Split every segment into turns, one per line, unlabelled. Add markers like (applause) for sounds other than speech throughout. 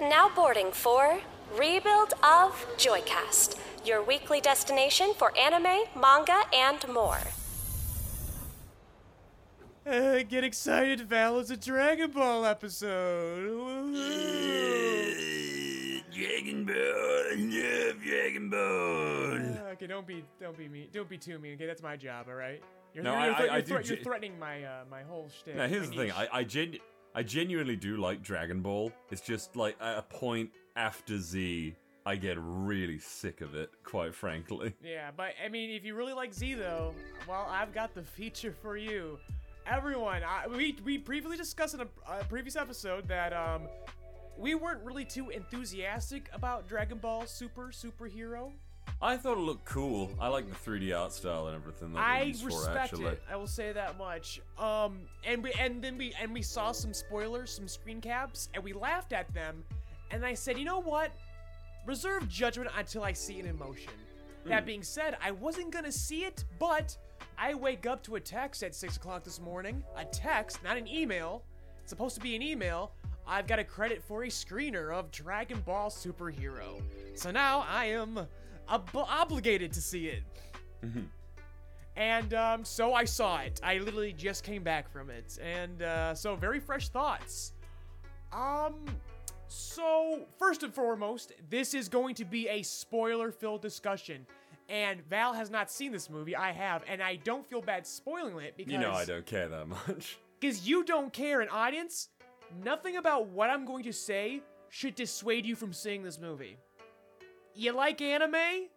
Now boarding for Rebuild of Joycast, your weekly destination for anime, manga, and more.
Uh, get excited, Val. It's a Dragon Ball episode. Woohoo.
Dragon Ball, I love Dragon Ball.
Uh, okay, don't be, don't be mean, don't be too mean. Okay, that's my job. All right. You're,
No,
you're,
I-
you're,
I-
you're,
I do
thre- you're threatening my, uh, my whole shtick.
Now here's
my
the thing. I I, genu- I genuinely do like Dragon Ball. It's just like at a point after Z, I get really sick of it. Quite frankly. (laughs)
Yeah, but I mean, if you really like Z though, well, I've got the feature for you. Everyone, I, we we previously discussed in a, a previous episode that um we weren't really too enthusiastic about Dragon Ball Super Superhero.
I thought it looked cool. I like the 3D art style and everything. That
I
used for,
respect
actually.
it. I will say that much. Um, and we and then we and we saw some spoilers, some screen caps, and we laughed at them. And I said, you know what? Reserve judgment until I see it in motion.
Hmm.
That being said, I wasn't gonna see it, but I wake up to a text at six o'clock this morning. A text, not an email. It's supposed to be an email. I've got a credit for a screener of Dragon Ball Superhero. So now I am ob- obligated to see it. And um, so I saw it. I literally just came back from it, and uh, so very fresh thoughts. Um, so first and foremost, this is going to be a spoiler-filled discussion, and Val has not seen this movie. I have, and I don't feel bad spoiling it because
You know I don't care that much. (laughs)
because you don't care, an audience. Nothing about what I'm going to say should dissuade you from seeing this movie. You like anime?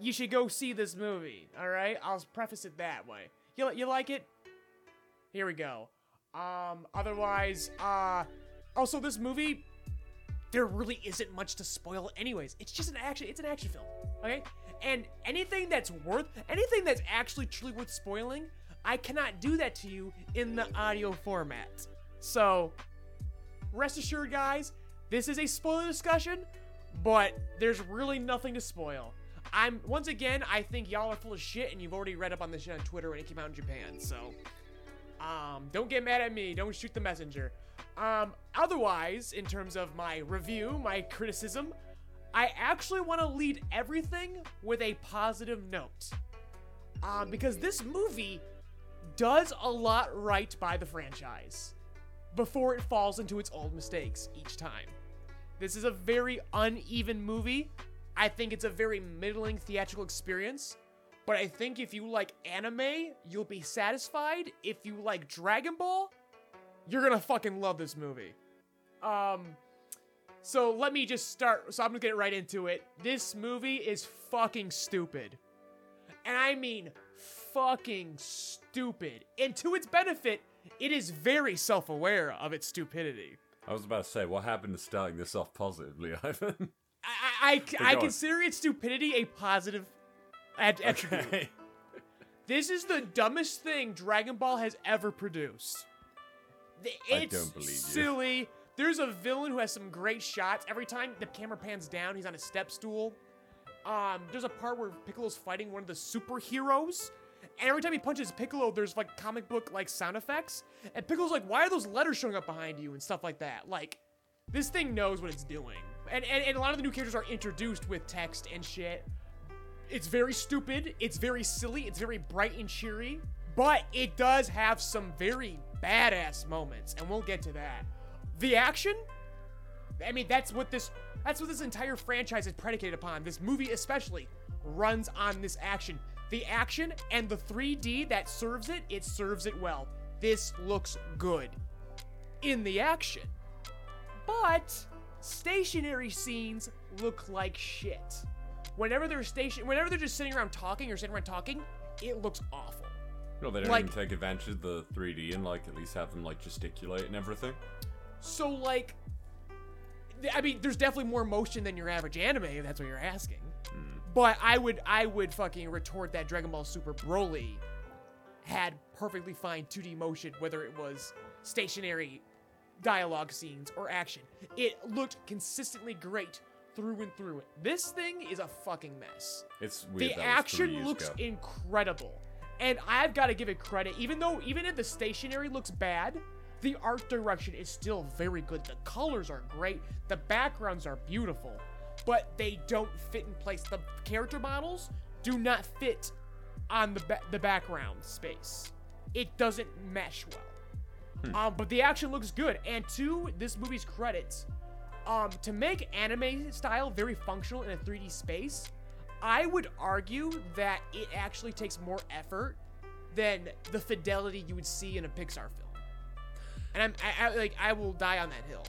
You should go see this movie. All right, I'll preface it that way. You you like it? Here we go. Um, otherwise, uh, also this movie, there really isn't much to spoil. Anyways, it's just an action. It's an action film. Okay, and anything that's worth, anything that's actually truly worth spoiling, I cannot do that to you in the audio format. So, rest assured, guys, this is a spoiler discussion, but there's really nothing to spoil. I'm once again, I think y'all are full of shit, and you've already read up on this shit on Twitter when it came out in Japan. So, um, don't get mad at me. Don't shoot the messenger. Um, otherwise, in terms of my review, my criticism, I actually want to lead everything with a positive note. Um, because this movie does a lot right by the franchise before it falls into its old mistakes each time. This is a very uneven movie. I think it's a very middling theatrical experience. But I think if you like anime, you'll be satisfied. If you like Dragon Ball, you're gonna fucking love this movie. Um, so let me just start. So I'm gonna get right into it. This movie is fucking stupid. And I mean fucking stupid. And to its benefit, it is very self aware of its stupidity.
I was about to say, what happened to starting this off positively, (laughs) Ivan?
I, I, I, I consider its stupidity a positive ad- attribute.
okay.
This is the dumbest thing Dragon Ball has ever produced. It's
don't believe you.
silly. There's a villain who has some great shots. Every time the camera pans down, he's on a step stool. Um, there's a part where Piccolo's fighting one of the superheroes, and every time he punches Piccolo, there's like comic book like sound effects. And Piccolo's like, "Why are those letters showing up behind you?" and stuff like that. Like, this thing knows what it's doing. And, and and a lot of the new characters are introduced with text and shit. It's very stupid. It's very silly. It's very bright and cheery. But it does have some very badass moments, and we'll get to that. The action, I mean, that's what this that's what this entire franchise is predicated upon. This movie especially runs on this action. The action and the 3D that serves it, it serves it well. This looks good in the action. But stationary scenes look like shit. Whenever they're station whenever they're just sitting around talking or sitting around talking, it looks awful.
No, they don't
Like-
even take advantage of the 3D and like at least have them like gesticulate and everything.
So like I mean, there's definitely more motion than your average anime, if that's what you're asking. But I would I would fucking retort that Dragon Ball Super Broly had perfectly fine 2D motion, whether it was stationary dialogue scenes or action. It looked consistently great through and through. This thing is a fucking mess.
It's weird.
the action looks
ago.
incredible and i've got to give it credit even though even if the stationary looks bad the art direction is still very good. The colors are great. The backgrounds are beautiful, but they don't fit in place. The character models do not fit on the ba- the background space. It doesn't mesh well. Um, but the action looks good. And to this movie's credits, um, to make anime style very functional in a 3D space, I would argue that it actually takes more effort than the fidelity you would see in a Pixar film. And I'm I, I, like I will die on that hill.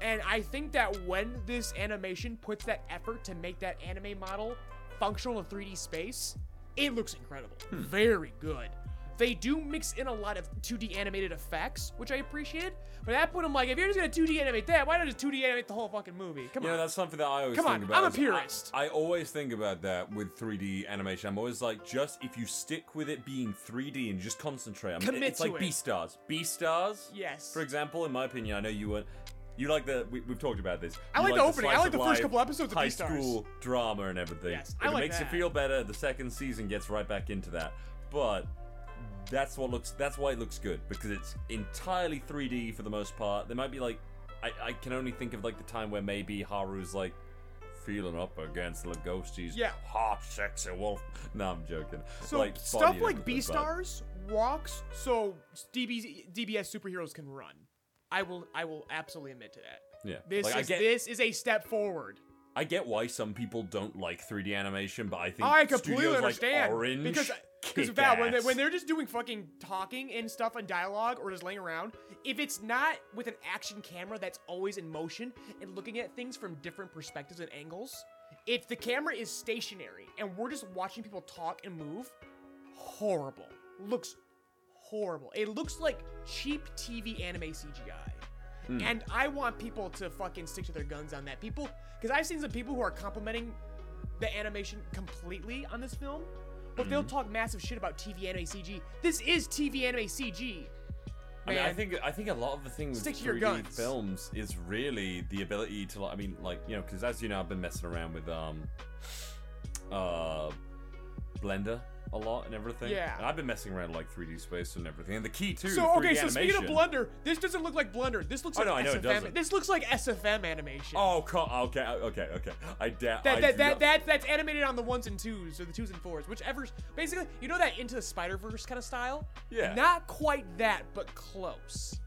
And I think that when this animation puts that effort to make that anime model functional in 3D space, it looks incredible. Hmm. Very good. They do mix in a lot of 2D animated effects, which I appreciated. But at that point, I'm like, if you're just gonna 2D animate that, why not just 2D animate the whole fucking movie? Come
You
on.
know, that's something that I always
Come
think
on,
about.
I'm a
is I-
purist.
I, always think about that with 3D animation. I'm always like, just if you stick with it being 3D and just concentrate. I mean,
Commit
it's
to
like
it.
Beastars. B stars.
Yes.
For example, in my opinion, I know you weren't. You like the we, we've talked about this.
I like the opening. I like the first couple episodes of
high
Beastars.
school drama and everything.
Yes, I
if
I
it makes
that.
you feel better, the second season gets right back into that. But that's what looks. That's why it looks good because it's entirely 3D for the most part. There might be like, I, I can only think of like the time where maybe Haru's like feeling up against the ghosties.
Yeah.
hot, sexy wolf. (laughs) No, I'm joking.
So
like,
stuff like Beastars walks so DBS superheroes can run. I will I will absolutely admit to that.
Yeah,
This
like,
is
get,
this is a step forward.
I get why some people don't like 3D animation, but I think
I completely understand
like Orange
because because Val when they, when they're just doing fucking talking and stuff and dialogue or just laying around, if it's not with an action camera that's always in motion and looking at things from different perspectives and angles, if the camera is stationary and we're just watching people talk and move, horrible. Looks horrible. It looks like cheap TV anime CGI.
Hmm.
And I want people to fucking stick to their guns on that. People, because I've seen some people who are complimenting the animation completely on this film, but they'll
Hmm.
talk massive shit about TV anime CG. This is TV anime CG.
I mean, I think I think a lot of the things with
Stick to your guns.
films is really the ability to, like, I mean, like you know, because as you know, I've been messing around with um, uh, Blender a lot and everything.
Yeah.
and I've been messing around like 3D space and everything. And the key to
So okay, so
animation,
speaking of Blender, this doesn't look like Blender. This looks
Oh,
like
no, I know it doesn't.
This looks like SFM animation.
Oh, co- okay, okay, okay. I doubt.
That,
I
that, that, that, that's animated on the ones and twos, or the twos and fours, whichever. Basically, you know that Into the Spider Verse kind of style?
Yeah.
Not quite that, but close.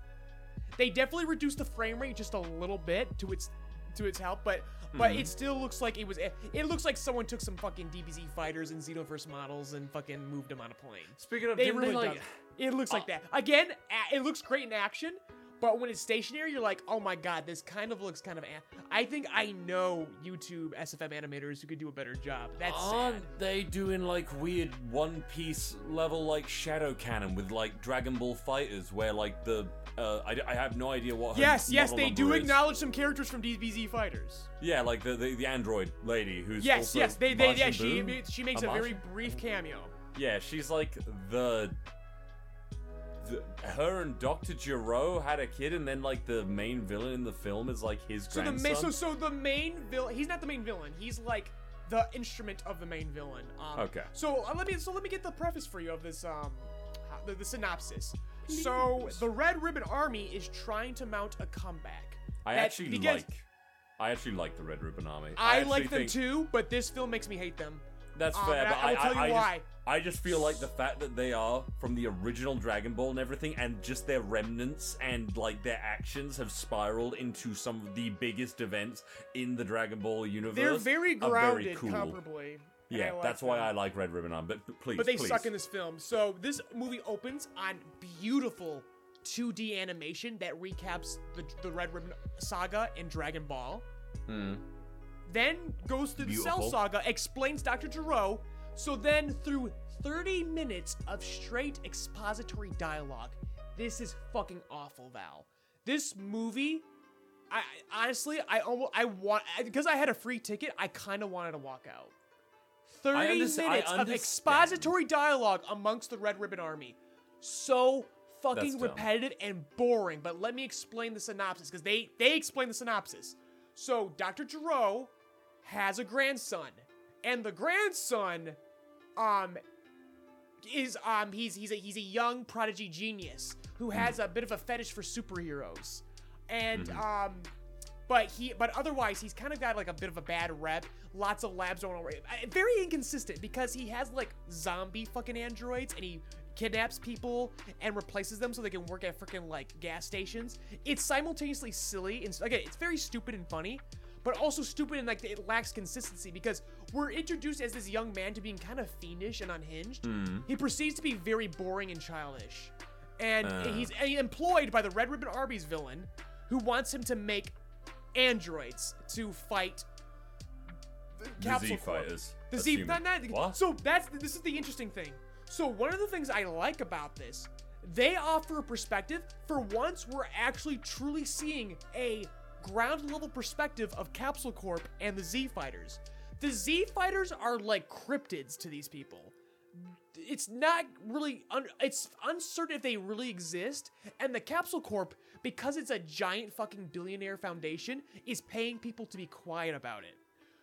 They definitely reduced the frame rate just a little bit to its to its help, but but
Mm-hmm.
it still looks like it was. It looks like someone took some fucking DBZ fighters and Xenoverse models and fucking moved them on a plane.
Speaking of,
They really
like,
it. Looks like
Uh,
that. Again, it looks great in action, but when it's stationary, you're like, oh my god, this kind of looks kind of. I think I know YouTube SFM animators who could do a better job. That's sad.
Aren't they doing like weird One Piece level like shadow cannon with like Dragon Ball fighters where like the uh, I, I have no idea what her
Yes, yes, they do
is.
acknowledge some characters from DBZ fighters.
Yeah, like the, the the android lady who's
Yes,
also
yes, they, they, yeah, she,
Boom?
she makes
A
a very brief cameo.
Yeah, she's like the. the her and Doctor Gero had a kid, and then like the main villain in the film is like his
So the
grandson.
ma- so so the main villain, he's not the main villain. He's like the instrument of the main villain. Um,
Okay.
So uh, let me so let me get the preface for you of this um the, the synopsis. So the Red Ribbon Army is trying to mount a comeback.
I actually
begins-
like. I actually like the Red Ribbon Army.
I,
actually
like them
think-
too, but this film makes me hate them.
That's
Um,
fair, but
I- I will tell you
I,
why.
Just, I just feel like the fact that they are from the original Dragon Ball and everything, and just their remnants and like their actions have spiraled into some of the biggest events in the Dragon Ball universe.
They're very grounded,
cool.
comparably.
Yeah,
like
that's why
them.
I like Red Ribbon Army. But, please,
But they
please.
suck in this film. So this movie opens on beautiful 2D animation that recaps the, the Red Ribbon Saga and Dragon Ball.
Hmm.
Then goes through the Cell Saga, explains Dr. Gero. So then through 30 minutes of straight expository dialogue. This is fucking awful, Val. This movie, I I- honestly, I almost I want because I had a free ticket. I kind of wanted to walk out. 30 minutes of expository dialogue amongst the Red Ribbon Army. So fucking
That's dumb.
repetitive and boring. But let me explain the synopsis because they they explain the synopsis. So Dr. Gero has a grandson, and the grandson, um, is um he's he's a he's a young prodigy genius who has a bit of a fetish for superheroes, and um, but he but otherwise he's kind of got like a bit of a bad rep. Lots of labs don't worry. Very inconsistent because he has like zombie fucking androids and he kidnaps people and replaces them so they can work at freaking like gas stations. It's simultaneously silly and again, it's very stupid and funny, but also stupid and like it lacks consistency because we're introduced as this young man to being kind of fiendish and unhinged. He proceeds to be very boring and childish, and
Uh.
he's, he's employed by the Red Ribbon Army's villain, who wants him to make androids to fight the
The
Capsule
Z
Corp.
fighters.
The Z, not, not, so that's this is the interesting thing. So one of the things I like about this, they offer a perspective. For once, we're actually truly seeing a ground level perspective of Capsule Corp and the Z fighters. The Z fighters are like cryptids to these people. It's not really un- it's uncertain if they really exist, and the Capsule Corp, because it's a giant fucking billionaire foundation, is paying people to be quiet about it.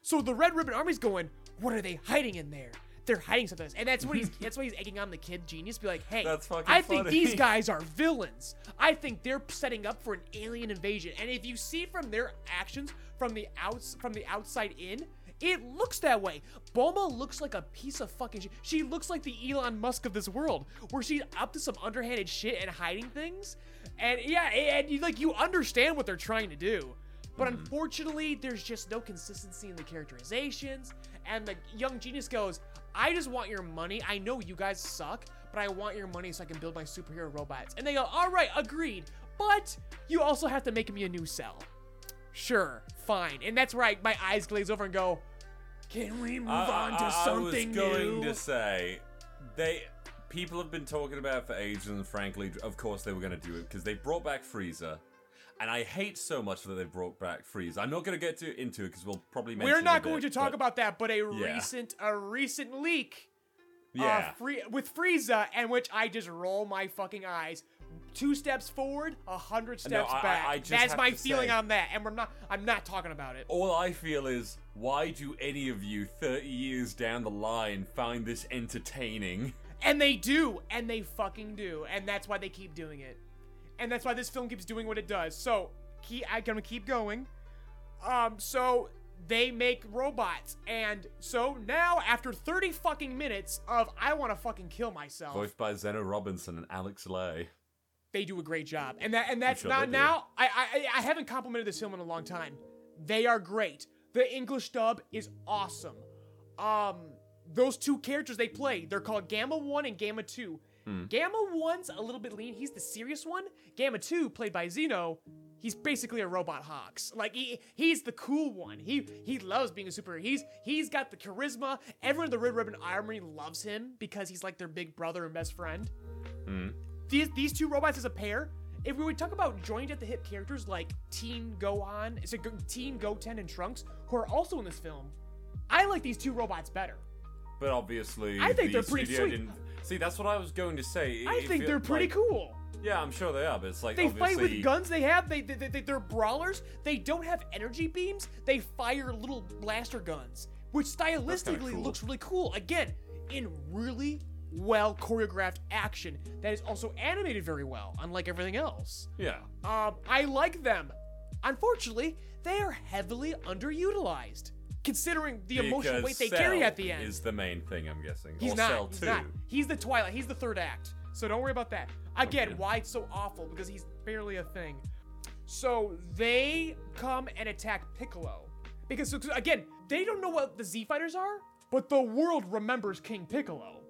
So the Red Ribbon Army's going, what are they hiding in there? They're hiding something, and that's what he's (laughs) that's why he's egging on the kid genius. Be like, hey,
That's fucking
I think
funny.
these (laughs) guys are villains. I think they're setting up for an alien invasion. And if you see from their actions from the outs from the outside in, it looks that way. Bulma looks like a piece of fucking shit. She looks like the Elon Musk of this world, where she's up to some underhanded shit and hiding things. And yeah, and you like you understand what they're trying to do. But mm-hmm. unfortunately, there's just no consistency in the characterizations. And the young genius goes, I just want your money. I know you guys suck, but I want your money so I can build my superhero robots. And they go, all right, agreed. But you also have to make me a new cell. Sure, fine. And that's where I, my eyes glaze over and go, can we move
I-
on to
I-
something
I was going
new?
to say they people have been talking about for ages, and frankly, of course they were going to do it because they brought back Frieza. And I hate so much that they brought back Frieza. I'm not going to get to, into it because we'll probably mention
We're not going
bit,
to talk
but-
about that, but a
Yeah.
recent a recent leak uh,
Yeah.
free, with Frieza, and which I just roll my fucking eyes. Two steps forward, a hundred steps
I- I-
back.
I just
That's my feeling
say-
on that, and we're not. I'm not talking about it.
All I feel is, why do any of you 30 years down the line find this entertaining? (laughs)
And they do, and they fucking do, and that's why they keep doing it, and that's why this film keeps doing what it does. So, keep, I'm gonna keep going. Um, so they make robots, and so now after 30 fucking minutes of I want to fucking kill myself,
Voiced by Zeno Robinson and Aleks Le.
they do a great job, and that and that's
sure
not now. I, I I haven't complimented this film in a long time. They are great. The English dub is awesome. Um, those two characters they play, they're called Gamma One and Gamma Two.
Hmm.
Gamma One's a little bit lean. He's the serious one. Gamma Two, played by Zeno, he's basically a robot Hawks. Like he he's the cool one. He he loves being a superhero. He's he's got the charisma. Everyone in the Red Ribbon Armory loves him because he's like their big brother and best friend these these two robots as a pair. If we would talk about joined at the hip characters like Teen Gohan, so Go- Teen Goten and Trunks, who are also in this film, I like these two robots better.
But obviously,
I think
the
they're pretty
studio
sweet.
Didn't... See, that's what I was going to say.
I
It
think
feel-
they're pretty
like-
cool.
Yeah, I'm sure they are, but it's like
They
obviously...
fight with guns. They have they, they, they they're brawlers. They don't have energy beams. They fire little blaster guns, which stylistically
cool.
looks really cool. Again, in really well choreographed action that is also animated very well, unlike everything else.
Yeah.
Um, I like them. Unfortunately, they are heavily underutilized, considering the emotional weight they carry at the end.
Is the main thing I'm guessing.
he's
or
not.
Cell
he's
2.
not. He's the Twilight. He's the third act. So don't worry about that. Again, why it's so awful? Because he's barely a thing. So they come and attack Piccolo. Because again, they don't know what the Z fighters are, but the world remembers King Piccolo.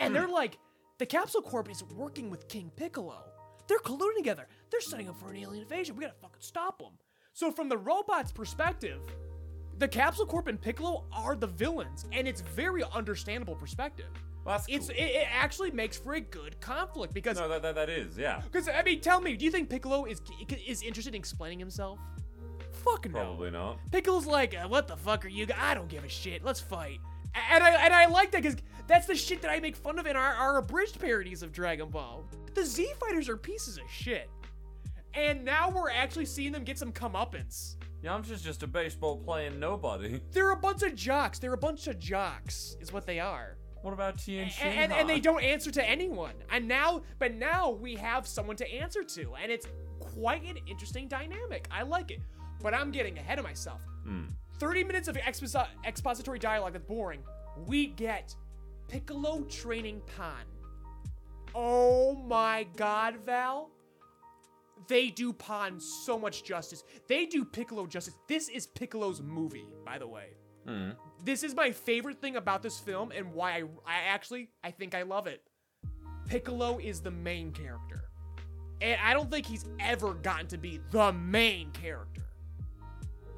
And they're hmm. like, the Capsule Corp is working with King Piccolo. They're colluding together. They're setting up for an alien invasion. We gotta fucking stop them. So from the robot's perspective, the Capsule Corp and Piccolo are the villains, and it's very understandable perspective.
Well,
It's it, it actually makes for a good conflict because
No, that, that, that is, yeah.
because I mean, tell me, do you think Piccolo is is interested in explaining himself? Fuck no.
Probably not.
Piccolo's like, uh, what the fuck are you? I don't give a shit. Let's fight. And I and I like that because that's the shit that I make fun of in our, our abridged parodies of Dragon Ball. The Z fighters are pieces of shit, and now we're actually seeing them get some comeuppance.
Yamcha's just a baseball playing nobody. (laughs)
They're a bunch of jocks. They're a bunch of jocks, is what they are.
What about Tien
and,
Shin
and, and they don't answer to anyone. And now, but now we have someone to answer to, and it's quite an interesting dynamic. I like it, but I'm getting ahead of myself.
Hmm.
30 minutes of exposi- expository dialogue that's boring. We get Piccolo training Pan. Oh my god, Val. They do Pan so much justice. They do Piccolo justice. This is Piccolo's movie, by the way.
Hmm.
This is my favorite thing about this film and why I, I actually I think I love it. Piccolo is the main character. And I don't think he's ever gotten to be the main character.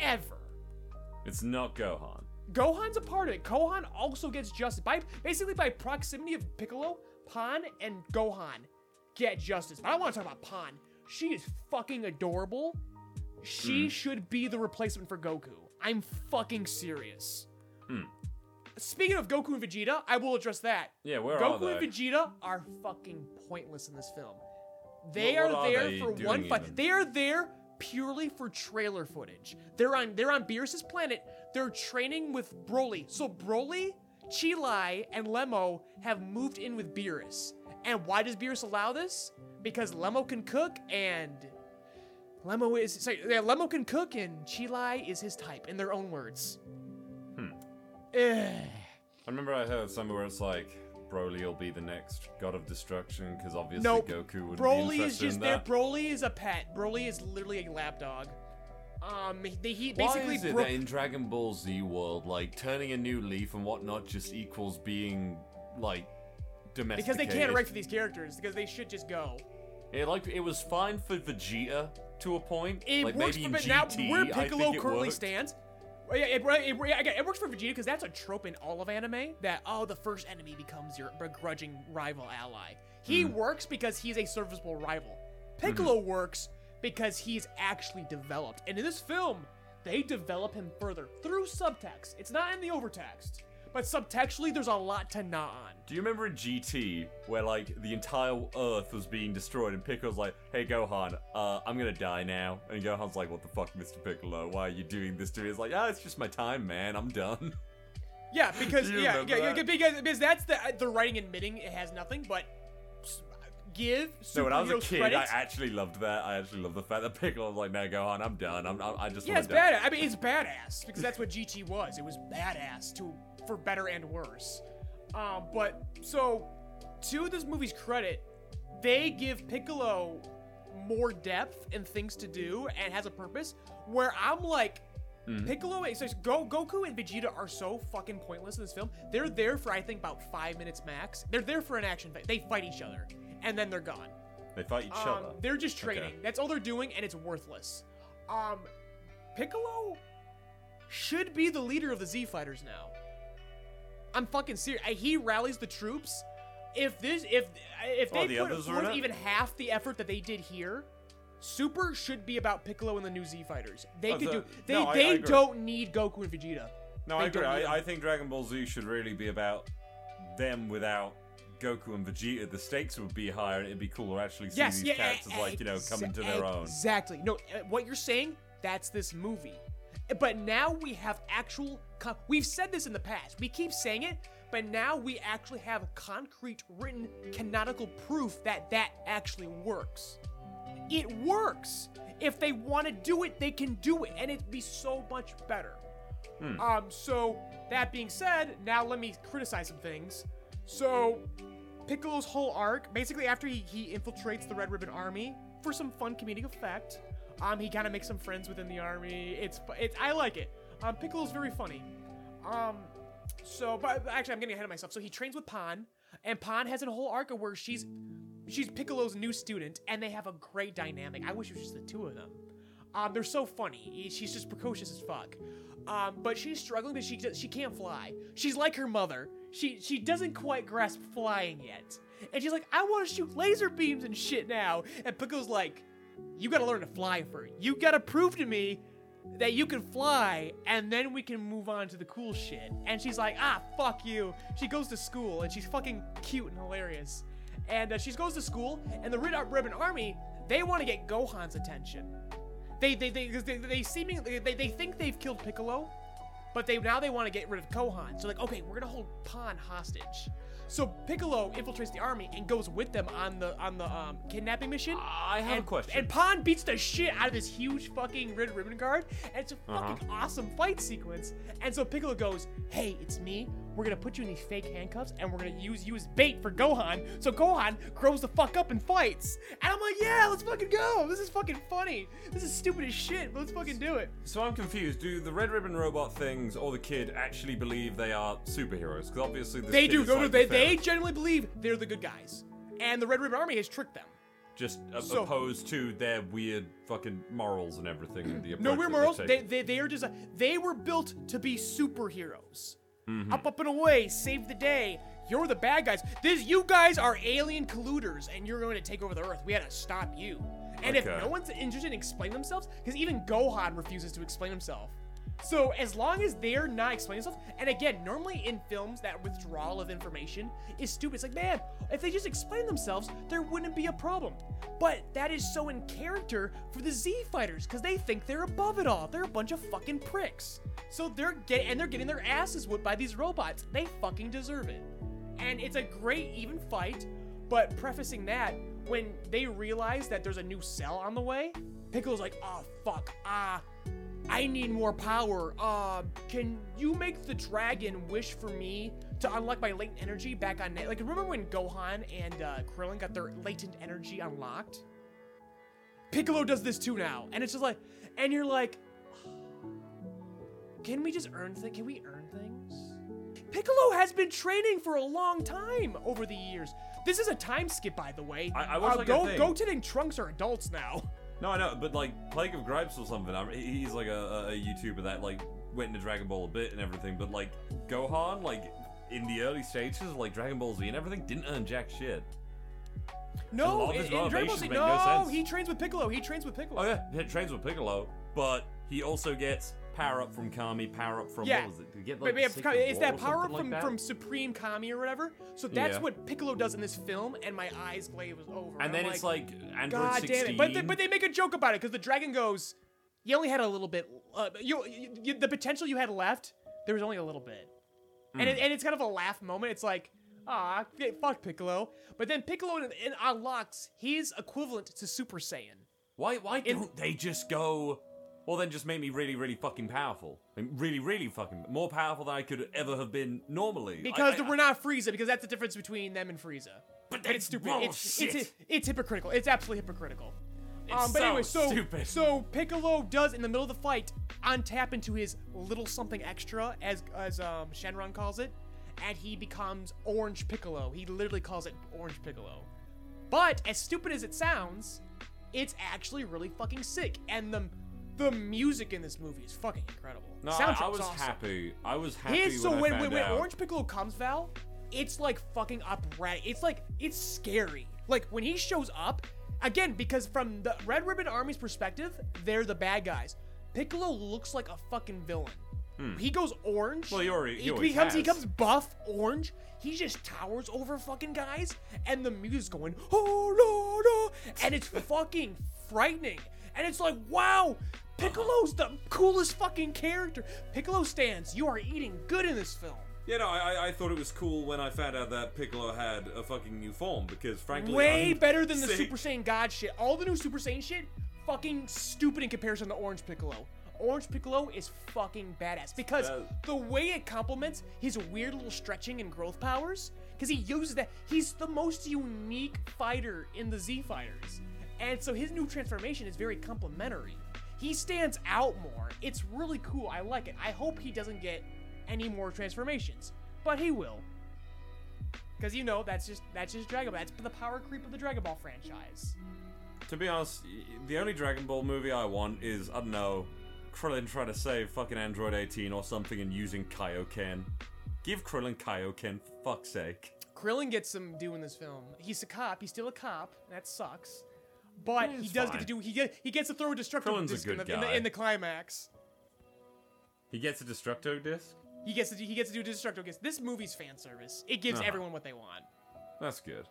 Ever.
It's not Gohan.
Gohan's a part of it. Gohan also gets justice. By basically by proximity of Piccolo, Pan and Gohan get justice. But I want to talk about Pan. She is fucking adorable. She should be the replacement for Goku. I'm fucking serious.
Hmm.
Speaking of Goku and Vegeta, I will address that.
Yeah, where
Goku
are they?
Goku and Vegeta are fucking pointless in this film. They
What-
are
what are
there
they
for one fight.
even?
They are there purely for trailer footage. They're on they're on Beerus's planet. They're training with Broly. So Broly, Cheelai, and Lemo have moved in with Beerus. And why does Beerus allow this? Because Lemo can cook and Lemo is sorry, yeah, Lemo can cook and Cheelai is his type in their own words.
Hmm. I remember I heard somewhere where it's like Broly will be the next god of destruction because obviously
Nope.
Goku would
Broly
be
is
interested
just
in
there.
that.
Broly is a pet. Broly is literally a lapdog. Um, he, he
Why
basically
is it
Bro-
that in Dragon Ball Z world, like turning a new leaf and whatnot, just equals being like domesticated?
because they can't write for these characters because they should just go.
It like it was fine for Vegeta to a point.
It
like
works
maybe
for but
GT,
now where Piccolo currently
worked.
stands. Yeah, it, it, it, it works for Vegeta because that's a trope in all of anime that oh the first enemy becomes your begrudging rival ally. He
Hmm.
works because he's a serviceable rival. Piccolo works because he's actually developed, and in this film they develop him further through subtext. It's not in the overtext, but subtextually there's a lot to gnaw on.
Do you remember in GT where like the entire Earth was being destroyed and Piccolo's like, "Hey Gohan, uh, I'm gonna die now," and Gohan's like, "What the fuck, Mr. Piccolo? Why are you doing this to me?" It's like, "Ah, it's just my time, man. I'm done." (laughs)
Yeah, because (laughs) yeah, yeah, yeah,
that?
because, because that's the the writing admitting it has nothing, but give
No, when I was a kid,
credit.
I actually loved that. I actually loved the fact that Piccolo was like, "No, Gohan, I'm done. I'm, I I just
yeah, it's badass. I mean, it's badass because that's what GT was. It was badass to for better and worse. Um, but so to this movie's credit, they give Piccolo more depth and things to do and has a purpose. Where I'm like.
Mm-hmm.
Piccolo, so Go, Goku and Vegeta are so fucking pointless in this film. They're there for I think about five minutes max. They're there for an action fight. They fight each other, and then they're gone.
They fight each
Um,
other.
they're just training.
Okay.
That's all they're doing, and it's worthless. Um, Piccolo should be the leader of the Z Fighters now. I'm fucking serious. He rallies the troops. If this, if if
Oh,
they
the
put forth even half the effort that they did here, Super should be about Piccolo and the new Z Fighters. They
Oh,
could
so-
do. They
no, I- I
they
agree.
don't need Goku and Vegeta.
No,
They
I agree. I, I think Dragon Ball Z should really be about them without Goku and Vegeta. The stakes would be higher, and it'd be cooler actually see
Yes,
these
yeah,
characters like you know coming to their own.
Exactly. No, uh, what you're saying, that's this movie. But now we have actual. Con- We've said this in the past. We keep saying it, but now we actually have concrete, written, canonical proof that that actually works. It works. If they want to do it, they can do it, and it'd be so much better. Um, so that being said, now let me criticize some things. So Piccolo's whole arc, basically after he, he infiltrates the Red Ribbon Army for some fun comedic effect, um, he kind of makes some friends within the army. It's it's I like it. Um, Piccolo's very funny. Um, so but actually I'm getting ahead of myself. So he trains with Pan, and Pan has a whole arc where she's she's Piccolo's new student, and they have a great dynamic. I wish it was just the two of them. Um, they're so funny. She's just precocious as fuck. Um, but she's struggling because she she can't fly. She's like her mother. She she doesn't quite grasp flying yet. And she's like, I want to shoot laser beams and shit now. And Piccolo's like, you gotta learn to fly first. You gotta prove to me that you can fly, and then we can move on to the cool shit. And she's like, ah, fuck you. She goes to school, and she's fucking cute and hilarious. And uh, she goes to school, and the Red Ribbon Army, they want to get Gohan's attention. They they they they, they seemingly they, they think they've killed Piccolo, but they now they want to get rid of Gohan. So like, okay, we're gonna hold Pan hostage. So Piccolo infiltrates the army and goes with them on the on the um, kidnapping mission.
I have a
and,
question.
And Pan beats the shit out of this huge fucking red ribbon guard, and it's a
Uh-huh.
fucking awesome fight sequence. And so Piccolo goes, "Hey, it's me. We're gonna put you in these fake handcuffs, and we're gonna use you as bait for Gohan. So Gohan grows the fuck up and fights." And I'm like, "Yeah, let's fucking go. This is fucking funny. This is stupid as shit, but let's fucking do it."
So I'm confused. Do the Red Ribbon Robot things or the kid actually believe they are superheroes? Because obviously this
They do. No, no,
like
they,
the
they genuinely believe they're the good guys, and the Red Ribbon Army has tricked them.
just
So-
opposed to their weird fucking morals and everything. The
No, we're morals. They, they, they are just they were built to be superheroes.
Mm-hmm.
Up, up and away, save the day. You're the bad guys. This, you guys are alien colluders, and you're going to take over the Earth. We had to stop you. And if no one's interested in explaining themselves, because even Gohan refuses to explain himself. So as long as they're not explaining stuff, and again, normally in films that withdrawal of information is stupid. It's like, man, if they just explain themselves, there wouldn't be a problem. But that is so in character for the Z fighters, because they think they're above it all. They're a bunch of fucking pricks. So they're getting and they're getting their asses whipped by these robots. They fucking deserve it. And it's a great even fight, but prefacing that, when they realize that there's a new cell on the way, Piccolo's like, oh fuck, ah, I need more power. Uh, can you make the dragon wish for me to unlock my latent energy back on net? Like, remember when Gohan and uh, Krillin got their latent energy unlocked? Piccolo does this too now, and it's just like, and you're like, can we just earn things? Can we earn things? Piccolo has been training for a long time over the years. This is a time skip, by the way.
I- I watched,
uh,
like,
Go-. Goten and Trunks are adults now. (laughs)
No, I know, but like Plague of Gripes or something. I, he- he's like a, a, a YouTuber that like went into Dragon Ball a bit and everything. But like Gohan, like in the early stages of like Dragon Ball Z and everything, didn't earn jack shit.
No, in, in Dragon Ball Z,
no
no, he trains with Piccolo. He trains with Piccolo.
Oh yeah, he trains with Piccolo, but he also gets power up from Kami, power up from
Yeah.
what was it? Get like the
it's that power
up
from
like that?
from Supreme Kami or whatever. So that's
Yeah.
what Piccolo does in this film, and my eyes glaze over.
And
I'm
then it's like Android
God
16.
damn it! But they, but they make a joke about it because the dragon goes, "You only had a little bit. Uh, you, you, the potential you had left, there was only a little bit." And
Hmm.
it, and it's kind of a laugh moment. It's like, ah, fuck Piccolo. But then Piccolo in, in unlocks his equivalent to Super Saiyan.
Why why don't they just go? Well, then just make me really, really fucking powerful. I mean, really, really fucking more powerful than I could ever have been normally.
Because
I-
we're not Frieza, because that's the difference between them and Frieza.
But that's
it's stupid. It's, it's it's hypocritical. It's absolutely hypocritical.
It's
um, but
so
anyway, so
stupid.
so Piccolo does in the middle of the fight untap into his little something extra, as as um, Shenron calls it, and he becomes Orange Piccolo. He literally calls it Orange Piccolo. But as stupid as it sounds, it's actually really fucking sick, and the the music in this movie is fucking incredible.
No, I, I was
awesome.
happy. I was happy
His so
when,
when
I
when,
found
when
out.
Orange Piccolo comes, Val, it's like fucking operatic. It's like it's scary. Like when he shows up, again because from the Red Ribbon Army's perspective, they're the bad guys. Piccolo looks like a fucking villain. He goes orange.
Hmm. Well, he already- he
he becomes he
has.
becomes buff orange. He just towers over fucking guys, and the music's going oh no no, and it's fucking frightening. And it's like wow, Piccolo's the coolest fucking character. Piccolo stands. You are eating good in this film.
Yeah, no, I, I- I thought it was cool when I found out that Piccolo had a fucking new form because frankly,
Way
I'm
better than the
sick-
Super Saiyan God shit. All the new Super Saiyan shit, fucking stupid in comparison to Orange Piccolo. Orange Piccolo is fucking badass because
Uh,
the way it complements his weird little stretching and growth powers, because he uses that. He's the most unique fighter in the Z fighters, and so his new transformation is very complementary. He stands out more. It's really cool. I like it. I hope he doesn't get any more transformations, but he will. Because you know that's just that's just Dragon Ball. That's the power creep of the Dragon Ball franchise.
To be honest, the only Dragon Ball movie I want is I don't know, Krillin trying to save fucking Android 18 or something and using Kaioken. Give Krillin Kaioken for fuck's sake.
Krillin gets some due in this film. He's a cop. He's still a cop. That sucks. But he
it's
does get to do. He get he gets to throw a destructive
Krillin's a
disc in
good
the, in, the, in the climax.
He gets a Destructo disc.
He gets to do, he gets to do destructive disc. This movie's fan service. It gives
Uh-huh.
everyone what they want.
That's good.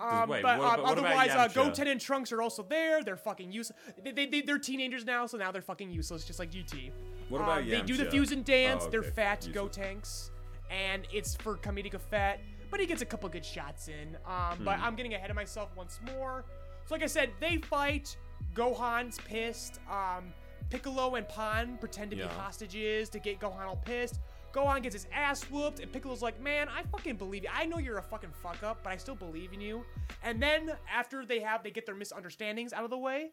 Um,
wait,
but
what
um,
what
otherwise, uh, Goten and Trunks are also there. They're fucking useless. They, they, they, they're teenagers now, so now they're fucking useless, just like GT.
What about
um, They do the
Yamcha?
fusion dance.
Oh,
They're fat Go
useless.
Tanks, and it's for comedic effect. But he gets a couple good shots in. Um, But
Hmm.
I'm getting ahead of myself once more. So, like I said, they fight. Gohan's pissed. Um, Piccolo and Pan pretend to
Yeah.
be hostages to get Gohan all pissed. Gohan gets his ass whooped, and Piccolo's like, "Man, I fucking believe you. I know you're a fucking fuck up, but I still believe in you." And then after they have they get their misunderstandings out of the way,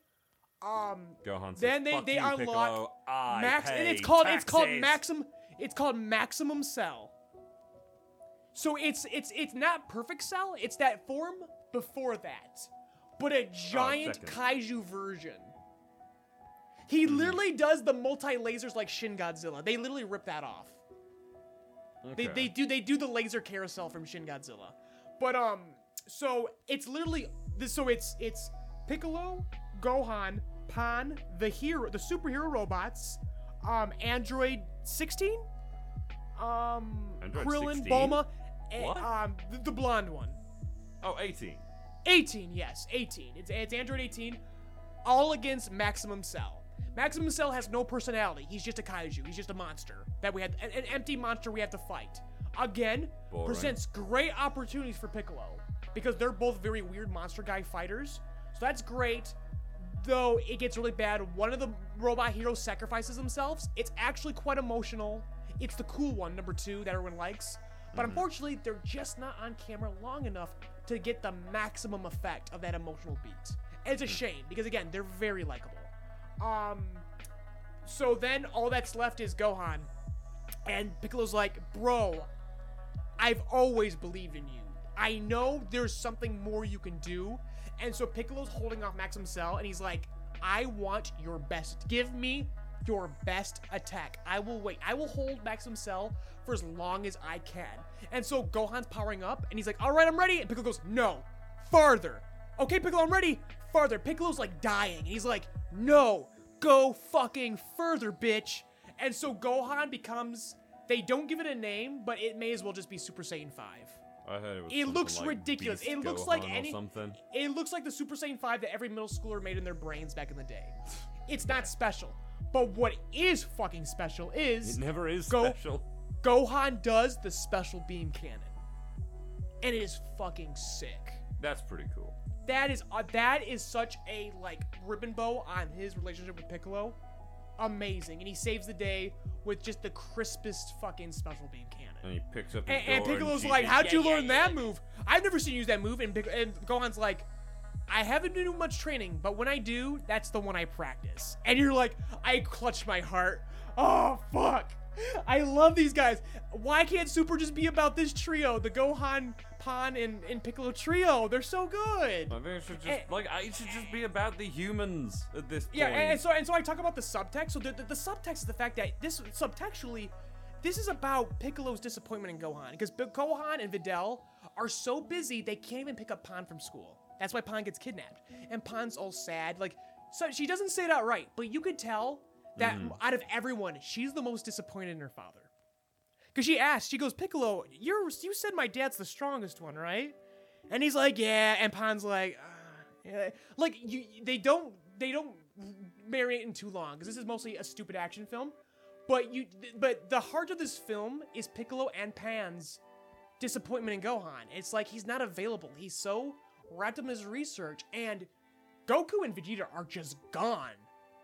um,
Gohan says,
then they
"Fuck
they
you,
unlock
Piccolo.
Max, and it's called it's called
taxes."
maximum. It's called maximum cell. So it's it's it's not perfect cell. It's that form before that, but a giant
second.
kaiju version. He
Hmm.
literally does the multi lasers like Shin Godzilla. They literally rip that off. They,
Okay.
they do they do the laser carousel from Shin Godzilla, but um, so it's literally this. So it's it's Piccolo, Gohan, Pan, the hero, the superhero robots, um, Android 16, um,
Android
Krillin,
16?
Bulma, and, um, the, the blonde one.
Oh, 18.
18, yes, 18. It's it's Android 18, all against Maximum Cell. Maximum Cell has no personality. He's just a kaiju. He's just a monster that we had an, an empty monster we have to fight. Again,
Boring.
presents great opportunities for Piccolo because they're both very weird monster guy fighters. So that's great. Though it gets really bad. One of the robot heroes sacrifices themselves. It's actually quite emotional. It's the cool one, number two, that everyone likes. But mm-hmm. unfortunately, they're just not on camera long enough to get the maximum effect of that emotional beat. And it's a shame because again, they're very likable. Um, so then all that's left is Gohan, and Piccolo's like, "Bro, I've always believed in you. I know there's something more you can do." And so Piccolo's holding off Maximum Cell, and he's like, "I want your best. Give me your best attack. I will wait. I will hold Maximum Cell for as long as I can." And so Gohan's powering up, and he's like, "All right, I'm ready." And Piccolo goes, "No, farther." Okay, Piccolo, I'm ready. Farther. Piccolo's like dying. And he's like, no, go fucking further, bitch. And so Gohan becomes. They don't give it a name, but it may as well just be Super Saiyan 5.
I heard it was
It looks
like
ridiculous. It looks
Gohan
like any.
something.
It looks like the Super Saiyan 5 that every middle schooler made in their brains back in the day. It's not special. But what is fucking special is.
It never is
Go-
special.
Gohan does the special beam cannon. And it is fucking sick.
That's pretty cool.
that is uh, that is such a like ribbon bow on his relationship with Piccolo. Amazing, and he saves the day with just the crispest fucking special beam cannon.
And he picks up his
And, and
door
Piccolo's
she-
like, "How'd
yeah,
you
yeah,
learn
yeah,
that move? I've never seen you use that move." And, Pic- and Gohan's like, "I haven't been doing much training, but when I do, that's the one I practice." And you're like, "I clutch my heart. Oh fuck." I love these guys. Why can't Super just be about this trio, the Gohan, Pan, and, and Piccolo trio? They're so good.
I think it should just
Eh.
like I- it should just be about the humans at this point.
Yeah, and, and so and so I talk about the subtext. So the, the, the subtext is the fact that this subtextually, this is about Piccolo's disappointment in Gohan because Gohan and Videl are so busy they can't even pick up Pan from school. That's why Pan gets kidnapped, and Pan's all sad. Like, so she doesn't say it outright, but you could tell that out of everyone, she's the most disappointed in her father. Cause she asked, she goes, Piccolo, you're you said my dad's the strongest one, right? And he's like, yeah. And Pan's like, uh, yeah. like you, they don't, they don't marinate in too long because this is mostly a stupid action film. But you, but the heart of this film is Piccolo and Pan's disappointment in Gohan. It's like he's not available. He's so wrapped up in his research, and Goku and Vegeta are just gone.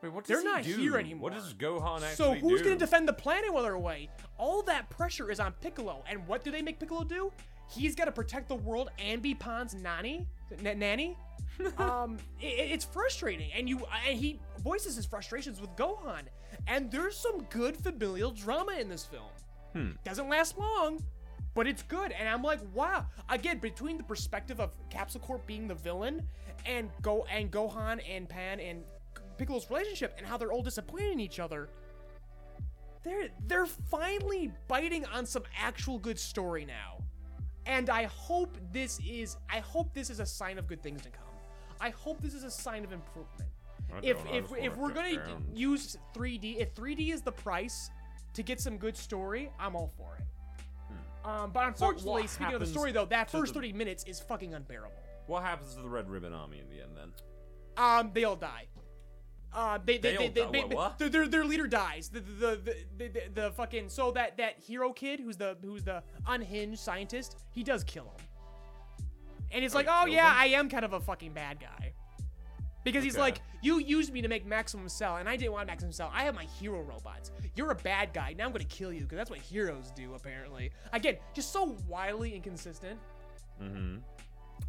Wait, what does
They're
he
not
do?
here anymore.
What does Gohan actually
So who's
do?
gonna defend the planet while they're away? All that pressure is on Piccolo, and what do they make Piccolo do? He's got to protect the world and be Pan's nanny, n- nanny. (laughs) um, i- i- it's frustrating, and you and he voices his frustrations with Gohan, and there's some good familial drama in this film.
Hmm.
Doesn't last long, but it's good, and I'm like, wow. Again, between the perspective of Capsule Corp being the villain, and Go and Gohan and Pan and Piccolo's relationship, and how they're all disappointed in each other, they're they're finally biting on some actual good story now. And I hope this is I hope this is a sign of good things to come. I hope this is a sign of improvement. If
don't know, I
if if we're gonna
down.
use 3D, if 3D is the price to get some good story, I'm all for it. Um, but unfortunately,
what
speaking of the story though, that first
the-
30 minutes is fucking unbearable.
What happens to the Red Ribbon Army in the end then?
Um, they all die. Uh, they they
They
they, they, they-
What?
Their, their their leader dies. The the, the the the the fucking so that that hero kid who's the who's the unhinged scientist he does kill him. And it's
Oh,
like, oh yeah,
him?
I am kind of a fucking bad guy. Because he's
Okay.
like, you used me to make Maximum Cell, and I didn't want Maximum Cell. I have my hero robots. You're a bad guy. Now I'm gonna kill you because that's what heroes do, apparently. Again, just so wildly inconsistent.
Mm-hmm.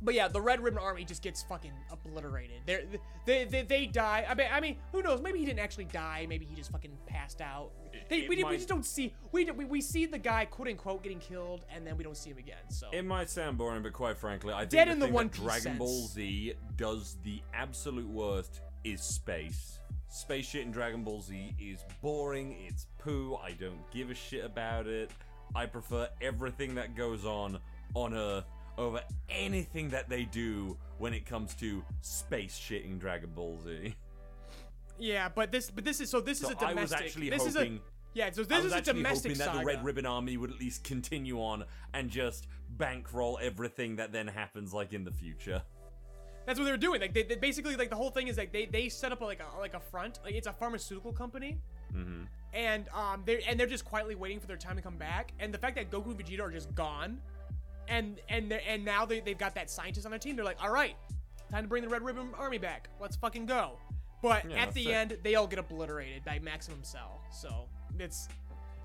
But yeah, the Red Ribbon Army just gets fucking obliterated. They're, they they they die. I mean, I mean, who knows? Maybe he didn't actually die. Maybe he just fucking passed out. They, we, we just don't see we, we we see the guy quote unquote getting killed, and then we don't see him again. So
It might sound boring, but quite frankly, I think
Dead
the
in the
thing
One
Dragon Ball. Z does the absolute worst is space. Space shit in Dragon Ball Z is boring. It's poo. I don't give a shit about it. I prefer everything that goes on on Earth over anything that they do when it comes to space shitting Dragon Ball Z.
yeah, but this but this is so this
So
is a domestic.
I was actually
this
hoping.
is a yeah. So this is a domestic
hoping that
saga.
the Red Ribbon Army would at least continue on and just bankroll everything that then happens, like in the future.
That's what they were doing. Like they, they basically like the whole thing is like they they set up like a like a front. Like it's a pharmaceutical company.
Mm-hmm.
and um they're and they're just quietly waiting for their time to come back and the fact that goku and vegeta are just gone and and and now they, they've got that scientist on their team. They're like all right time to bring the red ribbon army back. Let's fucking go. But
Yeah,
at the
it.
end they all get obliterated by maximum cell. So it's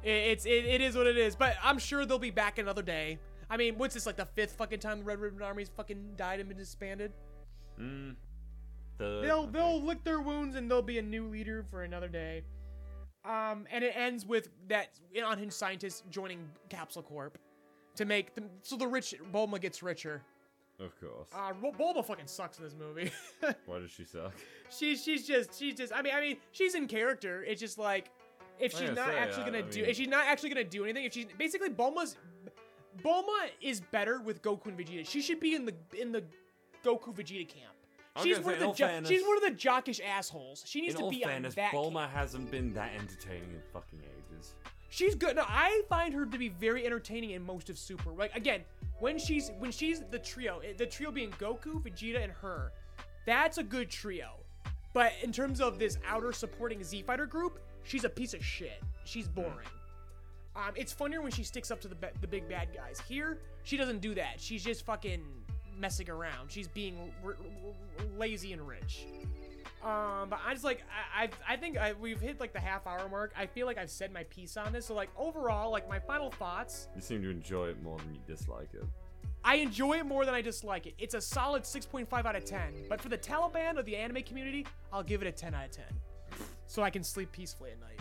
it, it's it, it is what it is. But i'm sure they'll be back another day. I mean what's this like the fifth fucking time the red ribbon army's fucking died and been disbanded?
Mm. The,
they'll they'll lick their wounds and they'll be a new leader for another day. Um, and it ends with that unhinged scientist joining Capsule Corp to make them so the rich Bulma gets richer.
Of course.
Uh, Bul- Bulma fucking sucks in this movie. (laughs)
Why does she suck?
she's she's just she's just I mean I mean she's in character. It's just like if
I
she's not
say,
actually gonna
I
do
mean-
if she's not actually gonna do anything if she's basically Bulma's Bulma is better with Goku and Vegeta. She should be in the in the Goku Vegeta camp. She's one,
say,
of the
all
jo-
fairness-
she's one of the jockish assholes. She needs to be
fairness,
on that.
Bulma
camp.
hasn't been that entertaining in fucking ages.
She's good. No, I find her to be very entertaining in most of Super. Like again, when she's when she's the trio, eh, the trio being Goku, Vegeta, and her, that's a good trio. But in terms of this outer supporting Z Fighter group, she's a piece of shit. She's boring. Um, it's funnier when she sticks up to the the big bad guys. Here, she doesn't do that. She's just fucking messing around. She's being r- r- lazy and rich. Um, but I just like I I, I think I, we've hit like the half hour mark. I feel like I've said my piece on this. So like overall, like my final thoughts,
You seem to enjoy it more than you dislike it.
I enjoy it more than I dislike it. It's a solid 6.5 out of 10. But for the Taliban or the anime community, I'll give it a 10 out of 10. So I can sleep peacefully at night.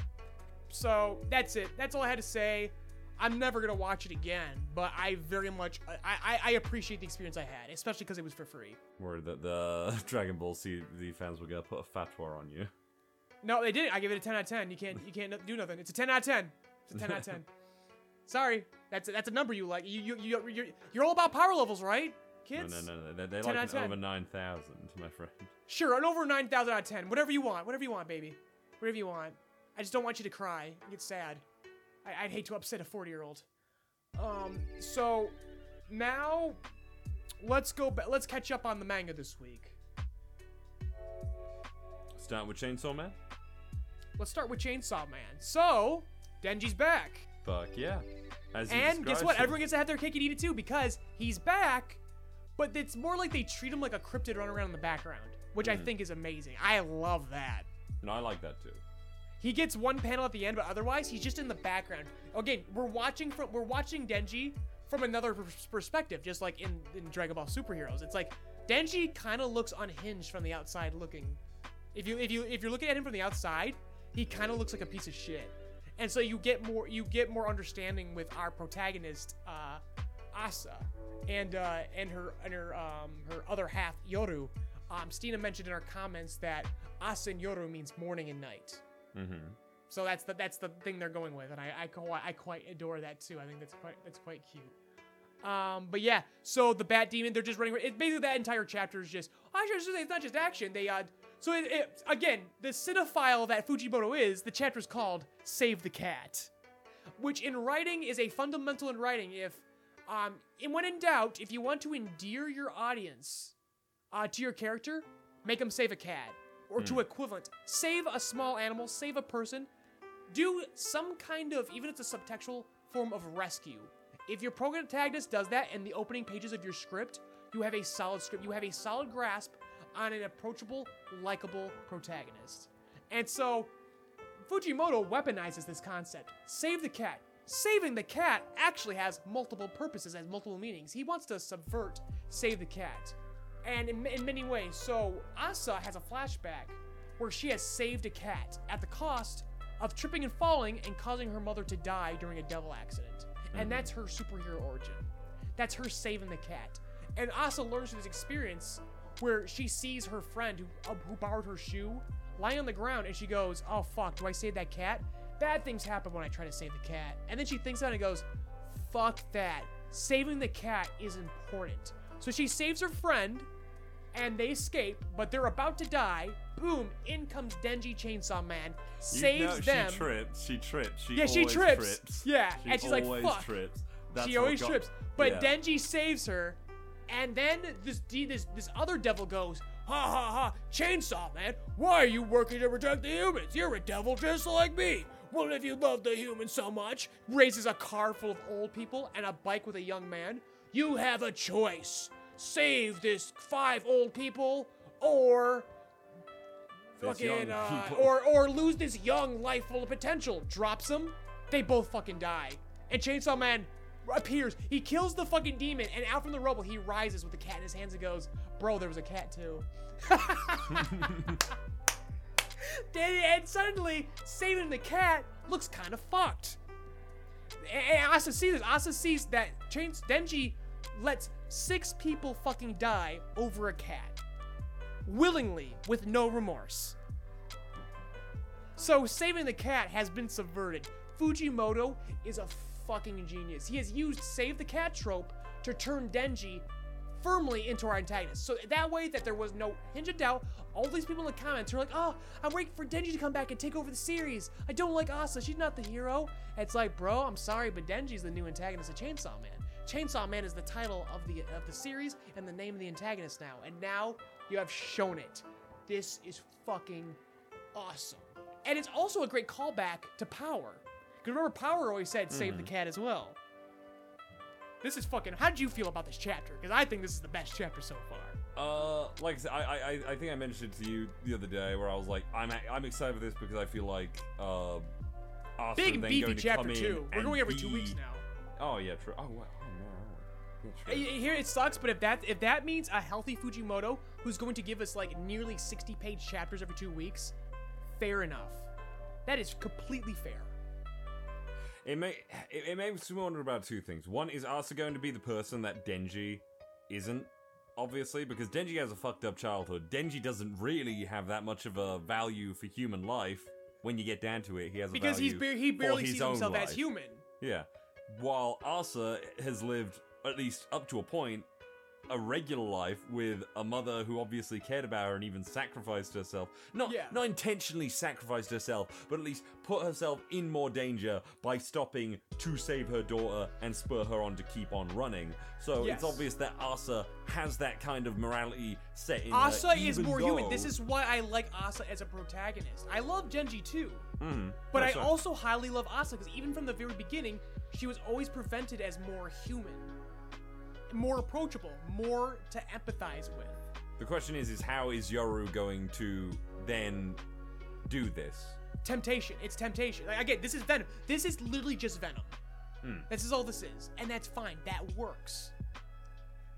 So that's it. That's all I had to say. I'm never gonna watch it again, but I very much I I, I appreciate the experience I had, especially because it was for free.
Worried that the (laughs) Dragon Ball Z the fans were gonna put a fatwa on you.
No, they didn't. I give it a 10 out of 10. You can't you can't do nothing. It's a 10 out of 10. It's a 10 out of 10. (laughs) Sorry, that's that's a number you like. You you you you're, you're all about power levels, right, kids?
no, no, no. They, they
10
like an
10.
over 9,000, my friend.
Sure, an over 9,000 out of 10. Whatever you want. Whatever you want, baby. Whatever you want. I just don't want you to cry and get sad. I, I'd hate to upset a 40 year old. Um, so now let's go back. Let's catch up on the manga this week.
Start with Chainsaw Man?
Let's start with Chainsaw Man. So, Denji's back.
Fuck yeah. As
And guess what?
him.
Everyone gets to have their cake and eat it too because he's back, but it's more like they treat him like a cryptid running around in the background, which I think is amazing. I love that.
No, I like that too.
He gets one panel at the end, but otherwise he's just in the background. Again, we're watching from we're watching Denji from another perspective, just like in, in Dragon Ball Superheroes. It's like Denji kind of looks unhinged from the outside looking. If you if you if you're looking at him from the outside, he kind of looks like a piece of shit. And so you get more you get more understanding with our protagonist, uh, Asa, and uh, and her and her um, her other half Yoru. Um, Steena mentioned in our comments that Asa and Yoru means morning and night.
Mm-hmm.
So that's the that's the thing they're going with, and I I quite I quite adore that too. I think that's quite that's quite cute. Um, but yeah, so the Bat Demon, they're just running. It, basically, that entire chapter is just. I should say it's not just action. They uh, so it, it again, the cinephile that Fujimoto is, the chapter is called "Save the Cat," which in writing is a fundamental in writing. If um, and when in doubt, if you want to endear your audience uh, to your character, make them save a cat or to hmm. equivalent, save a small animal, save a person, do some kind of even if it's a subtextual form of rescue. If your protagonist does that in the opening pages of your script, you have a solid script. You have a solid grasp on an approachable, likable protagonist. And so Fujimoto weaponizes this concept. Save the cat. Saving the cat actually has multiple purposes, has multiple meanings. He wants to subvert save the cat. And in, in many ways, so Asa has a flashback where she has saved a cat at the cost of tripping and falling and causing her mother to die during a devil accident. And that's her superhero origin. That's her saving the cat. And Asa learns from this experience where she sees her friend who, uh, who borrowed her shoe lying on the ground and she goes, Oh fuck, do I save that cat? Bad things happen when I try to save the cat. And then she thinks about it and goes, Fuck that. Saving the cat is important. So she saves her friend and they escape, but they're about to die. Boom, in comes Denji Chainsaw Man, saves You
know,
them.
She trips. She trips. She
Yeah, she
always
trips. Yeah,
She
and she's like,
always
"Fuck."
trips. That's
she always
got-
trips. But
yeah.
Denji saves her, and then this this this other devil goes, ha ha ha, Chainsaw Man, why are you working to protect the humans? You're a devil just like me. Well, if you love the humans so much, raises a car full of old people and a bike with a young man. You have a choice: save this five old people, or
This
fucking, uh, or or lose this young life full of potential. Drops them, they both fucking die. And Chainsaw Man appears. He kills the fucking demon, and out from the rubble he rises with the cat in his hands and goes, "Bro, there was a cat too." (laughs) And suddenly, saving the cat looks kind of fucked. And and Asa sees this. Asa sees that Chains Denji lets six people fucking die over a cat willingly with no remorse. So saving the cat has been subverted. Fujimoto is a fucking genius. He has used save the cat trope to turn Denji firmly into our antagonist. So that way that there was no hinge of doubt, all these people in the comments are like, oh, I'm waiting for Denji to come back and take over the series. I don't like Asa. She's not the hero. It's like, bro, I'm sorry, but Denji's the new antagonist of Chainsaw Man. Chainsaw Man is the title of the of the series and the name of the antagonist now. And now you have shown it. This is fucking awesome. And it's also a great callback to Power. Because remember, Power always said save the cat as well. This is fucking. How did you feel about this chapter? Because I think this is the best chapter so far.
Uh, like I said, I, I, I think I mentioned it to you the other day where I was like, I'm, I'm excited for this because I feel like, uh,
Big and
then
beefy
going to
chapter
come in
two. We're
and
going every two
be-
weeks now.
Oh yeah, true. Oh wow.
Here it sucks, but if that if that means a healthy Fujimoto who's going to give us like nearly 60 page chapters every two weeks, fair enough. That is completely fair.
It may it, it makes me wonder about two things. One is Asa going to be the person that Denji isn't, obviously, because Denji has a fucked up childhood. Denji doesn't really have that much of a value for human life. When you get down to it, he has a
Because he's bar- he barely sees himself as human.
Yeah. While Asa has lived, at least up to a point, a regular life with a mother who obviously cared about her and even sacrificed herself. Not
Yeah.
not intentionally sacrificed herself, but at least put herself in more danger by stopping to save her daughter and spur her on to keep on running. So
Yes.
it's obvious that Asa has that kind of morality set in her,
Asa is
even
more human. This is why I like Asa as a protagonist. I love Denji too.
Mhm.
But I also highly love Asa because even from the very beginning, she was always presented as more human, more approachable, more to empathize with.
The question is, is how is Yoru going to then do this?
Temptation. It's temptation. Like, again, this is Venom. This is literally just Venom.
Hmm.
This is all this is, and that's fine. That works.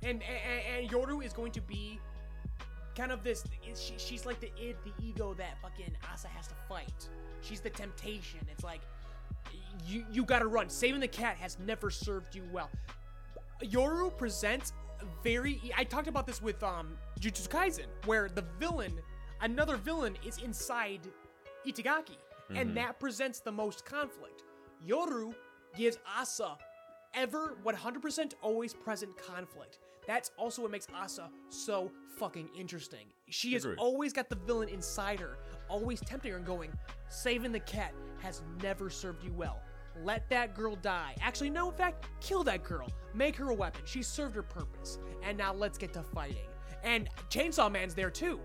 And and, and Yoru is going to be kind of this. She, she's like the id, the ego that fucking Asa has to fight. She's the temptation. It's like you you gotta run. Saving the cat has never served you well. Yoru presents very. I talked about this with um Jujutsu Kaisen, where the villain, another villain, is inside Itadori, and that presents the most conflict. Yoru gives Asa ever 100% always present conflict. That's also what makes Asa so fucking interesting. She has
Agreed.
always got the villain inside her, always tempting her and going, saving the cat has never served you well. Let that girl die. Actually, no, in fact, kill that girl. Make her a weapon. She served her purpose. And now let's get to fighting. And Chainsaw Man's there too.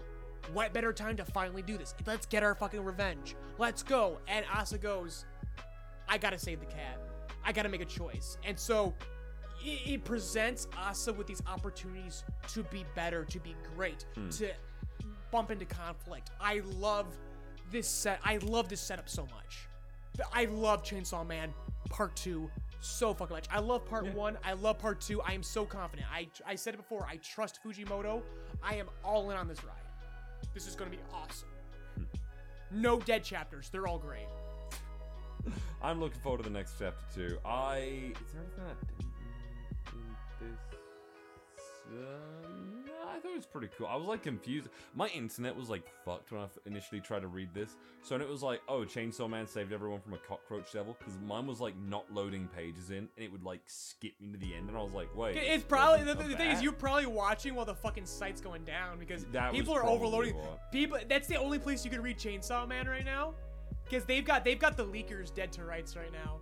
What better time to finally do this? Let's get our fucking revenge. Let's go. And Asa goes, I gotta save the cat. I gotta make a choice. And so it, it presents Asa with these opportunities to be better, to be great, hmm. to bump into conflict. I love this set. I love this setup so much. I love Chainsaw Man Part Two so fucking much. I love Part One. I love Part Two. I am so confident. I I said it before. I trust Fujimoto. I am all in on this ride. This is gonna be awesome. No dead chapters. They're all great. (laughs)
I'm looking forward to the next chapter too. I is there anything I didn't read this? Um, I thought it was pretty cool. I was like confused. My internet was like fucked when I initially tried to read this. So and it was like, oh, Chainsaw Man saved everyone from a cockroach devil because mine was like not loading pages in, and it would like skip me to the end, and I was like, wait.
It's probably the, the thing is you're probably watching while the fucking site's going down because
That
people are overloading.
what.
People that's the only place you can read Chainsaw Man right now because they've got they've got the leakers dead to rights right now.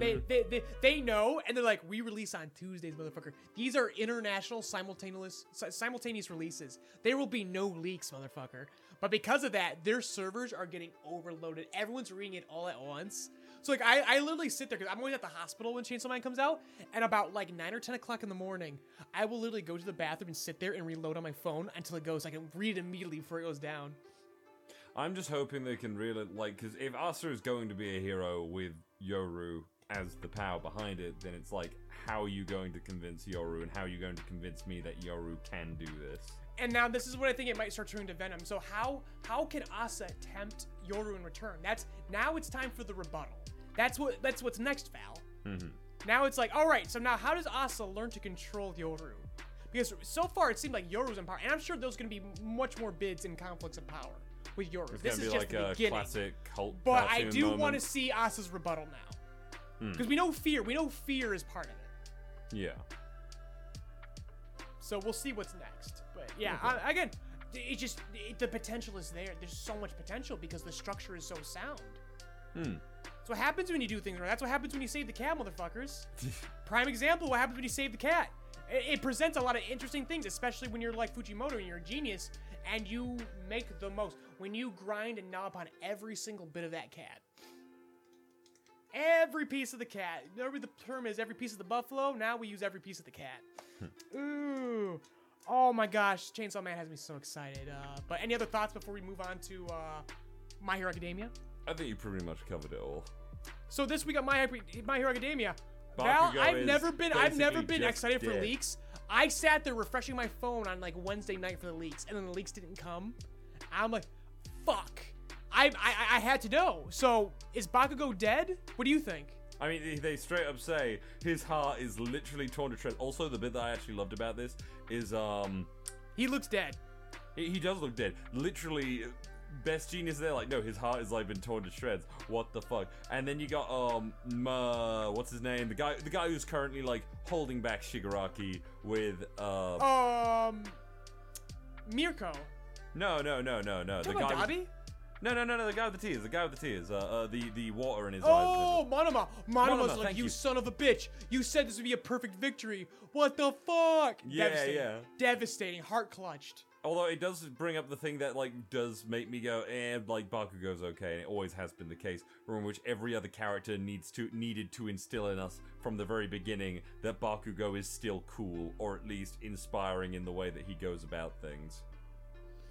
They,
Mm-hmm.
they, they, they know and they're like we release on Tuesdays motherfucker. These are international simultaneous simultaneous releases. There will be no leaks motherfucker. But because of that, their servers are getting overloaded. Everyone's reading it all at once. So like I, I literally sit there because I'm always at the hospital when Chainsaw Man comes out, and about like nine or ten o'clock in the morning, I will literally go to the bathroom and sit there and reload on my phone until it goes. I can read it immediately before it goes down.
I'm just hoping they can really like because if Asa is going to be a hero with Yoru as the power behind it, then it's like how are you going to convince Yoru and how are you going to convince me that Yoru can do this?
And now this is what I think it might start turning to Venom. So how how can Asa tempt Yoru in return? That's now it's time for the rebuttal. That's what that's what's next, Val. Mm-hmm. Now it's like, all right. So now how does Asa learn to control Yoru? Because so far it seemed like Yoru's in power, and I'm sure there's going to be much more bids and conflicts of power with Yoru.
It's
this is
be
just
like
the
a
beginning.
classic cult.
But I do want to see Asa's rebuttal now.
Hmm.
Because we know fear. We know fear is part of it.
Yeah.
So we'll see what's next. But yeah, I, again, it just it, the potential is there. There's so much potential because the structure is so sound.
Hmm.
That's what happens when you do things right. That's what happens when you save the cat, motherfuckers. (laughs) Prime example: what happens when you save the cat? It, it presents a lot of interesting things, especially when you're like Fujimoto and you're a genius and you make the most. When you grind and gnaw upon every single bit of that cat. Every piece of the cat. Whatever the term is, every piece of the buffalo. Now we use every piece of the cat. Ooh. Oh my gosh, Chainsaw Man has me so excited. Uh, but any other thoughts before we move on to uh, My Hero Academia?
I think you pretty much covered it all.
So this week at My, My Hero Academia, Val, I've never been I've never been excited for leaks. I sat there refreshing my phone on like Wednesday night for the leaks, and then the leaks didn't come. I'm like, fuck. I I, I had to know. So is Bakugo dead? What do you think?
I mean, they- they straight up say his heart is literally torn to shreds. Also, the bit that I actually loved about this is um,
He looks dead.
he, he does look dead. Literally, Best Jeanist there. Like, no, his heart is like been torn to shreds. What the fuck? And then you got um, Ma, what's his name? The guy, the guy who's currently like holding back Shigaraki with uh,
Um, Mirko.
no, no, no, no, no. The guy.
Dabi?
No, no, no, no. The guy with the tears. The guy with the tears. Uh, uh the the water in his
Oh,
eyes.
Oh, Monoma. Monoma's
Monoma,
like, you,
you.
son of a bitch. You said this would be a perfect victory. What the fuck?
Yeah,
Devastating.
yeah.
Devastating. Heart clutched.
Although it does bring up the thing that like does make me go, eh, like Bakugo's okay, and it always has been the case, from which every other character needs to needed to instill in us from the very beginning that Bakugo is still cool, or at least inspiring in the way that he goes about things.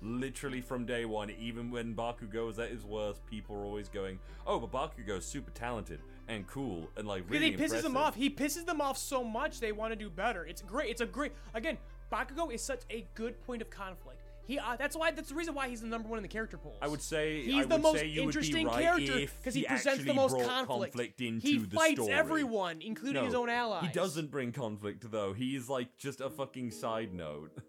Literally from day one, even when Bakugo is at his worst, people are always going, "Oh, but Bakugo's super talented and cool and like
Because
really
he pisses them off. He pisses them off so much they want to do better. It's great. It's a great. Again, Bakugo is such a good point of conflict. He. Uh, that's why. That's the reason why he's the number one in the character polls.
I would say
He's
I
the
would
most
say you
interesting
would be right
character because he,
he
presents the most
brought
conflict.
into
he
the
fights
story.
everyone, including his own allies.
He doesn't bring conflict though. He's like just a fucking side note. (laughs)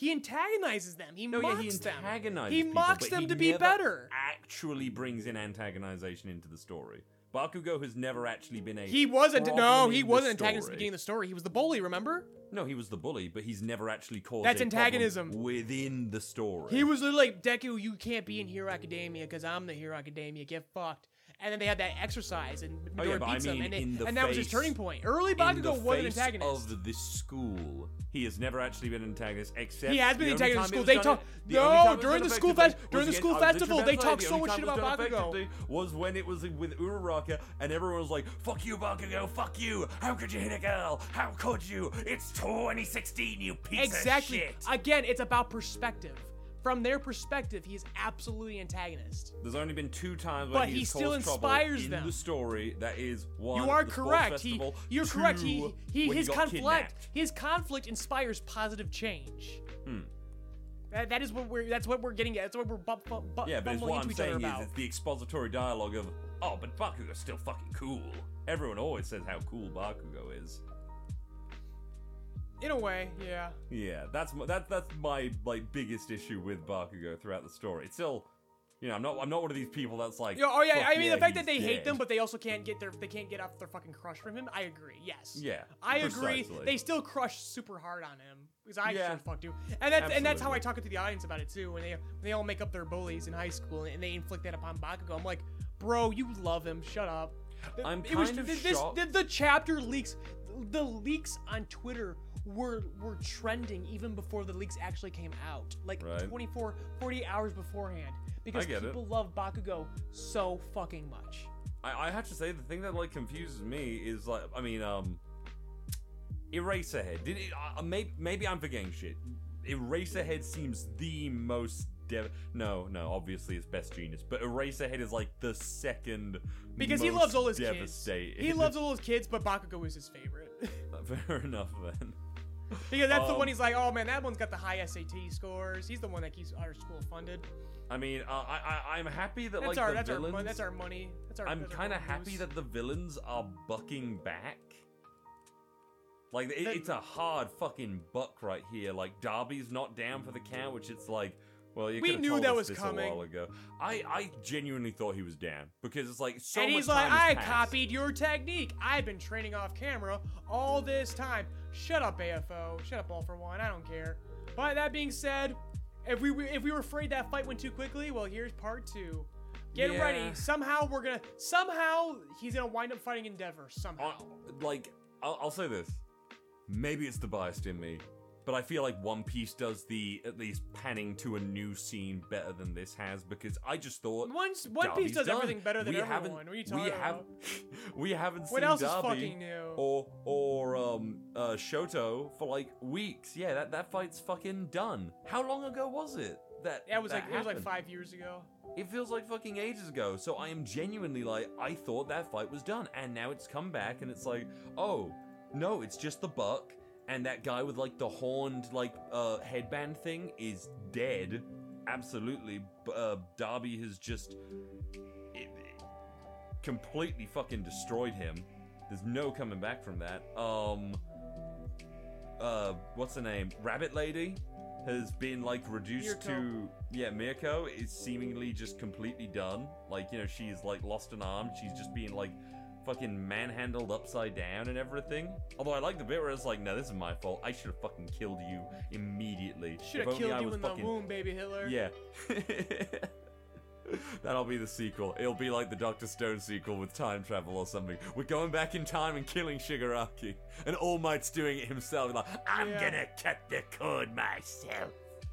He antagonizes them. He
No,
mocks
yeah, he
them.
antagonizes
He
people,
mocks
but
them
he
to be
never
better.
Actually brings in antagonization into the story. Bakugo has never actually been a.
He wasn't. No, he
in
wasn't antagonist at the
story.
beginning of the story. He was the bully. Remember?
No, he was the bully, but he's never actually caused.
That's
a problem
antagonism.
within the story.
He was literally like, Deku, you can't be in Hero Academia because I'm the Hero Academia. Get fucked. And then they had that exercise, and
Oh, yeah,
Midori
but I
beats him, and,
the
and that was his turning point. Early
the
Bakugo was an antagonist.
of this school, he has never actually been an antagonist. Except
He has been
the
the antagonist
time
in school. They talk-
the
No,
only time it was
during the school fest- during the school
against- I was
festival, they
about to
talked
say,
so much shit about Bakugo.
Was when it was with Uraraka, and everyone was like, "Fuck you, Bakugo! Fuck you! How could you hit a girl? How could you? It's 2016, you piece
exactly.
of shit!" Exactly.
Again, it's about perspective. From their perspective, he is absolutely antagonist.
There's only been two times
But
when
he still
caused
inspires
in
them.
the story. That is one.
You are
the
correct. He, you're correct. He, he, his
got
conflict,
kidnapped.
his conflict inspires positive change.
Hmm.
That, that is what we're. That's what we're getting at. That's what we're bu- bu- bu-
Yeah, but it's what I'm saying is it's the expository dialogue of, oh, but Bakugo's still fucking cool. Everyone always says how cool Bakugo is.
In a way, yeah.
Yeah, that's my, that, that's my like biggest issue with Bakugo throughout the story. It's still, you know, I'm not I'm not one of these people that's like,
oh yeah, I mean
yeah,
the fact that they hate them, but they also can't get their they can't get off their fucking crush from him. I agree. Yes.
Yeah,
I agree. They still crush super hard on him because I
Yeah.
sure fuck do, and that's and that's how I
Absolutely.
talk to the audience about it too. When they when they all make up their bullies in high school and they inflict that upon Bakugo, I'm like, bro, you love him. Shut up.
I'm
it was,
kind of
this,
shocked-
The, the chapter leaks, the leaks on Twitter were were trending even before the leaks actually came out, like
Right.
24, 48 hours beforehand, because
get it.
people love Bakugo so fucking much.
I, I have to say the thing that like confuses me is like I mean um Eraserhead did it uh, maybe maybe I'm forgetting shit Eraserhead seems the most dev no no obviously it's Best Jeanist but Eraserhead is like the second
Because he loves all his kids. He (laughs) loves all his kids, but Bakugo is his favorite. (laughs)
fair enough then
because that's the
Um,
one he's like, oh man, that one's got the high SAT scores. He's the one that keeps our school funded.
I mean uh, I, I I'm happy that
That's
like
our
the
that's our
villains
mon- that's our money. That's our.
I'm kind of happy that the villains are bucking back. Like it,
That-
it's a hard fucking buck right here. Like Dabi's not down for the count, which it's like, well, you
We knew
told
that
us
was
this
coming.
a while ago. I I genuinely thought he was down because it's like so
and he's like, I
passed.
copied your technique. I've been training off camera all this time. Shut up, AFO. Shut up, all for one. I don't care. But that being said, if we if we were afraid that fight went too quickly, well, here's part two. Get
Yeah.
ready. Somehow we're gonna. Somehow he's gonna wind up fighting Endeavor. Somehow.
Uh, like I'll, I'll say this, maybe it's the biased in me, but I feel like One Piece does the at least panning to a new scene better than this has because I just thought
Once One Piece does
done.
everything better than
we
everyone.
Haven't,
What are you
we
talking
Have, (laughs) we haven't
What
seen
else is
Dabi
fucking new?
or or um uh Shoto for like weeks. Yeah, that that fight's fucking done. How long ago was it? That
Yeah, it was
that
like it was like five years ago.
It feels like fucking ages ago. So I am genuinely like, I thought that fight was done, and now it's come back, and it's like, oh no, it's just the buck, and that guy with like the horned like uh headband thing is dead. Absolutely, uh, Dabi has just it, it completely fucking destroyed him. There's no coming back from that. Um, uh, what's the name? Rabbit Lady has been like reduced
Mirko.
to yeah. Mirko is seemingly just completely done. Like you know she's like lost an arm. She's just being like fucking manhandled upside down and everything. Although I like the bit where it's like, no, this is my fault. I should have fucking killed you immediately.
Should have killed
I
you in
fucking-
the womb, baby Hitler.
yeah. (laughs) That'll be the sequel. It'll be like the Doctor Stone sequel with time travel or something. We're going back in time and killing Shigaraki. And All Might's doing it himself. Like, I'm
Yeah.
gonna cut the cord myself.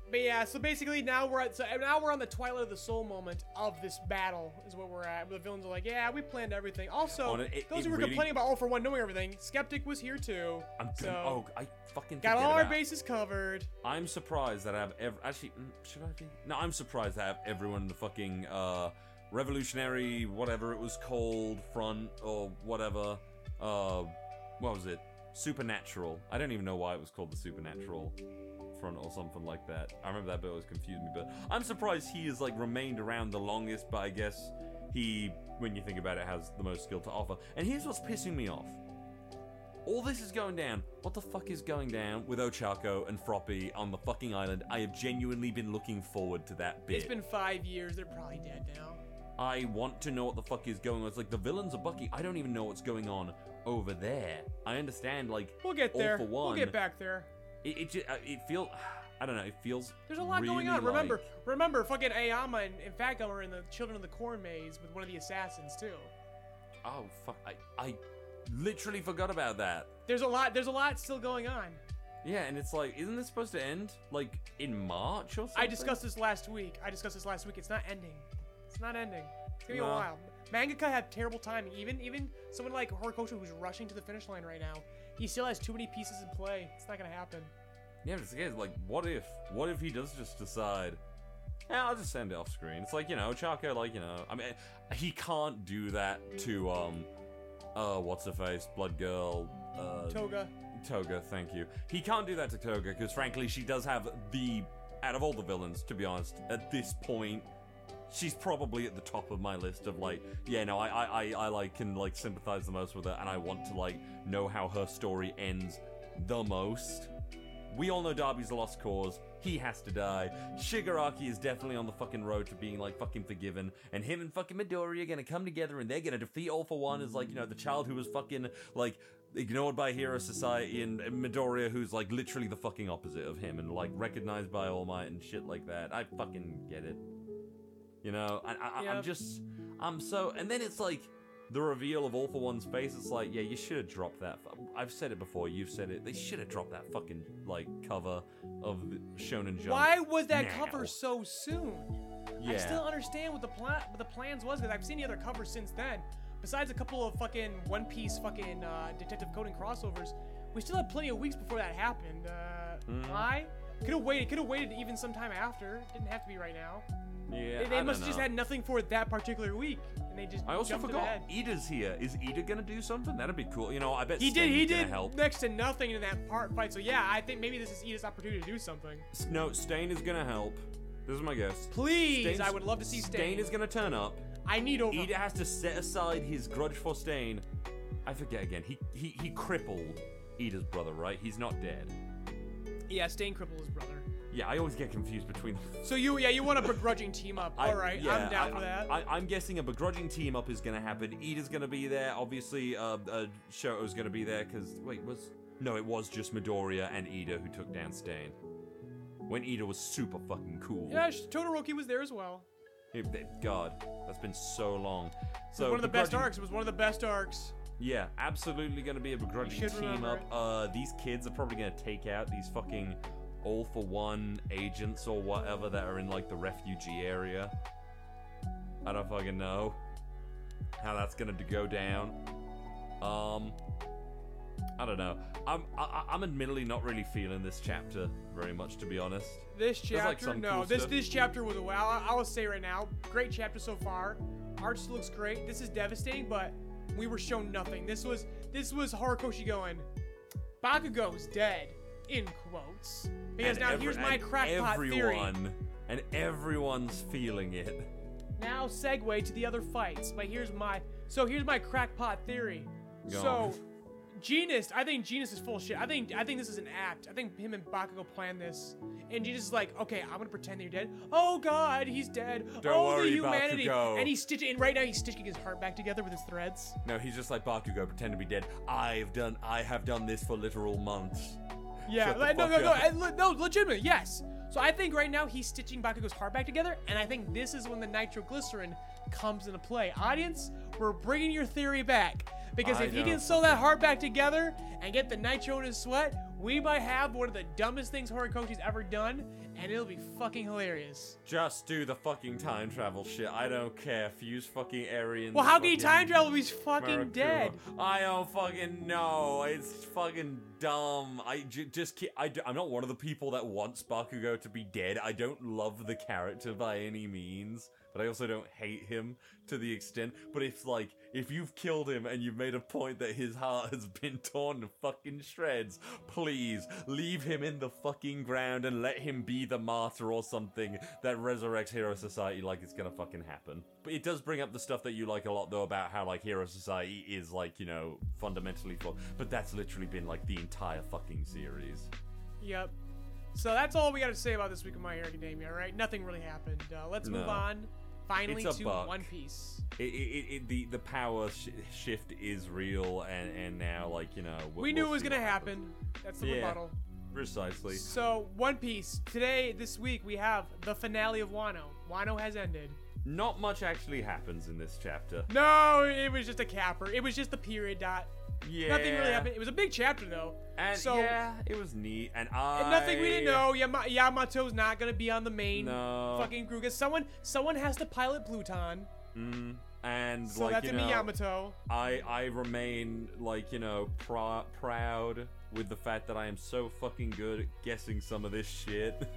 But yeah, so basically now we're at so now we're on the Twilight of the Soul moment of this battle is what we're at. The villains are like, yeah, we planned everything. Also,
it- it-
those
it
who were
really-
complaining about All for One knowing everything, Skeptic was here too.
I'm
so.
Oh, I fucking
got all our bases covered.
I'm surprised that I have ever actually. mm, Should I be? No, I'm surprised that I have everyone in the fucking uh, revolutionary whatever it was called front or whatever. Uh, what was it? Supernatural. I don't even know why it was called the Supernatural or something like that. I remember that bit always confused me, but I'm surprised he has like remained around the longest. But I guess he, when you think about it, has the most skill to offer. And here's what's pissing me off. All this is going down. What the fuck is going down with Ochako and Froppy on the fucking island? I have genuinely been looking forward to that bit.
It's been five years. They're probably dead now.
I want to know what the fuck is going on. It's like the villains are Bucky. I don't even know what's going on over there. I understand, like
We'll get
all
there.
for
We'll get back there.
It it, ju- uh, it feel (sighs) I don't know. It feels
There's a lot going on. Remember,
like-
remember, fucking Ayama and, and Fat Gum are in the Children of the Corn maze with one of the assassins too.
oh fuck! I I literally forgot about that.
There's a lot. There's a lot still going on.
Yeah, and it's like, isn't this supposed to end like in March or something?
I discussed this last week. I discussed this last week. It's not ending. It's not ending. It's gonna be
No.
a while. Mangaka have terrible timing. Even even someone like Horikoshi who's rushing to the finish line right now, he still has too many pieces in play. It's not gonna happen.
Yeah, but it's again, like, what if? What if he does just decide? Yeah, I'll just send it off screen. It's like you know, Chaka, like you know, I mean, he can't do that to um, uh, what's her face, Blood Girl, uh,
Toga.
Toga, thank you. He can't do that to Toga because, frankly, she does have the, out of all the villains, to be honest, at this point, she's probably at the top of my list of like, yeah, no, I, I, I, I like can like sympathize the most with her, and I want to like know how her story ends the most. We all know Dabi's a lost cause. He has to die. Shigaraki is definitely on the fucking road to being like fucking forgiven, and him and fucking Midori are gonna come together and they're gonna defeat All for One as like you know the child who was fucking like ignored by Hero Society and Midoriya who's like literally the fucking opposite of him and like recognized by All Might and shit like that. I fucking get it. You know, I, I, I'm just, I'm so, and then it's like the reveal of All for One's face. It's like, yeah, you should have dropped that. I've said it before. You've said it. They should have dropped that fucking like cover of Shonen Jump.
Why was that
now.
cover so soon?
Yeah.
I still understand what the plan, what the plans was because I've seen the other covers since then. Besides a couple of fucking One Piece fucking uh, Detective Conan crossovers, we still had plenty of weeks before that happened. Uh,
Mm-hmm.
Why? Could have waited. Could have waited even sometime after. Didn't have to be right now.
Yeah,
They, must have just had nothing for that particular week, and they just
I also forgot. Iida's here. Is Iida gonna do something? That'd be cool. You know, I bet
He did. He did
help.
next to nothing in that part fight. So yeah, I think maybe this is Iida's opportunity to do something.
No, Stain is gonna help. This is my guess.
Please,
Stain's-
I would love to see
Stain
Stain.
is gonna turn up.
I need over.
Iida has to set aside his grudge for Stain. I forget again. He he he crippled Iida's brother, right? He's not dead.
Yeah, Stain crippled his brother.
Yeah, I always get confused between them.
So you, yeah, you want a begrudging team up? (laughs)
I-
All right,
yeah,
I'm down
I-
for that.
I, I'm guessing a begrudging team up is gonna happen. Iida's gonna be there. Obviously, uh, uh Shoto's gonna be there because wait, was no, it was just Midoriya and Iida who took down Stain. When Iida was super fucking cool.
yeah, sh- Todoroki was there as well.
It- God, that's been so long. So
one of the best
begrudging-
arcs. It was one of the best arcs.
Yeah, absolutely going to be a begrudging team up. Uh, these kids are probably going to take out these fucking all for one agents or whatever that are in like the refugee area. I don't fucking know how that's going to go down. Um, I don't know. I'm I, I- I'm admittedly not really feeling this chapter very much, to be honest.
This
like,
chapter,
some
no,
cool
this
stuff.
this chapter was a wow. I, I will say right now, great chapter so far. Art looks great. This is devastating, but we were shown nothing. This was this was Horikoshi going, Bakugo's dead in quotes. Because
And
now
every-
here's my crackpot theory.
everyone, And everyone's feeling it.
Now segue to the other fights. But here's my so here's my crackpot theory.
Go
so
on.
Jeanist, I think Jeanist is full shit. I think I think this is an act. I think him and Bakugo planned this. And Jeanist is like, okay, I'm gonna pretend that you're dead. Oh god, he's dead.
Don't
oh
worry,
the humanity.
Bakugo.
And he's stitching and right now he's stitching his heart back together with his threads.
No, he's just like Bakugo, pretend to be dead. I've done, I have done this for literal months.
Yeah,
Shut the
like, no, no, no, le- no, legitimate, yes. So I think right now he's stitching Bakugo's heart back together, and I think this is when the nitroglycerin comes into play. Audience, we're bringing your theory back because
I
if he can sew that heart back together and get the nitro in his sweat, we might have one of the dumbest things Horikoshi's ever done, and it'll be fucking hilarious.
Just do the fucking time travel shit. I don't care. Fuse fucking Aryan.
Well, how can he time travel if he's fucking dead?
I don't fucking know. It's fucking dumb. I j- just ki- I d- I'm not one of the people that wants Bakugo to be dead. I don't love the character by any means, but I also don't hate him to the extent. But if like if you've killed him and you've made a point that his heart has been torn to fucking shreds, please leave him in the fucking ground and let him be the martyr or something that resurrects Hero Society like it's gonna fucking happen. But it does bring up the stuff that you like a lot though about how like Hero Society is like, you know, fundamentally flawed. But that's literally been like the entire fucking series.
Yep. So that's all we got to say about this week of My Hero Academia, all right? Nothing really happened. Uh, let's move on finally
It's a
to
buck.
One Piece.
It, it, it, the the power sh- shift is real and and now like, you know, we'll-
We knew
we'll
it was gonna happen. That's the
Yeah.
rebuttal.
Precisely.
So, One Piece. Today, this week, we have the finale of Wano. Wano has ended.
Not much actually happens in this chapter.
No, it was just a capper. It was just the period dot.
Yeah.
Nothing really happened. It was a big chapter, though.
And
so,
yeah, it was neat. And I.
and nothing we didn't know. Yama- Yamato's not gonna be on the main
No.
fucking crew. Cause someone, someone has to pilot Pluton.
Mm, and
So
like
that's
you
gonna
know,
be Yamato.
I I remain like you know pr- proud with the fact that I am so fucking good at guessing some of this shit. (laughs)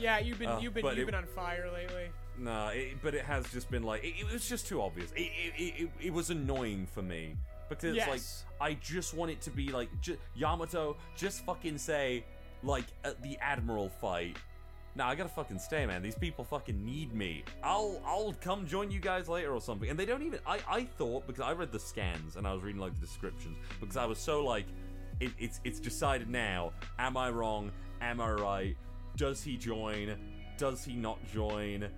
Yeah, you've been,
Uh,
you've been, you've
it-
been on fire lately.
nah, but it has just been like it, it was just too obvious. It, it, it, it was annoying for me because it's like I just want it to be like j- Yamato just fucking say like at the admiral fight. Now I gotta fucking stay, man. These people fucking need me. I'll I'll come join you guys later or something. And they don't even. I I thought because I read the scans and I was reading like the descriptions because I was so like, it, it's it's decided now. Am I wrong? Am I right? Does he join? Does he not join?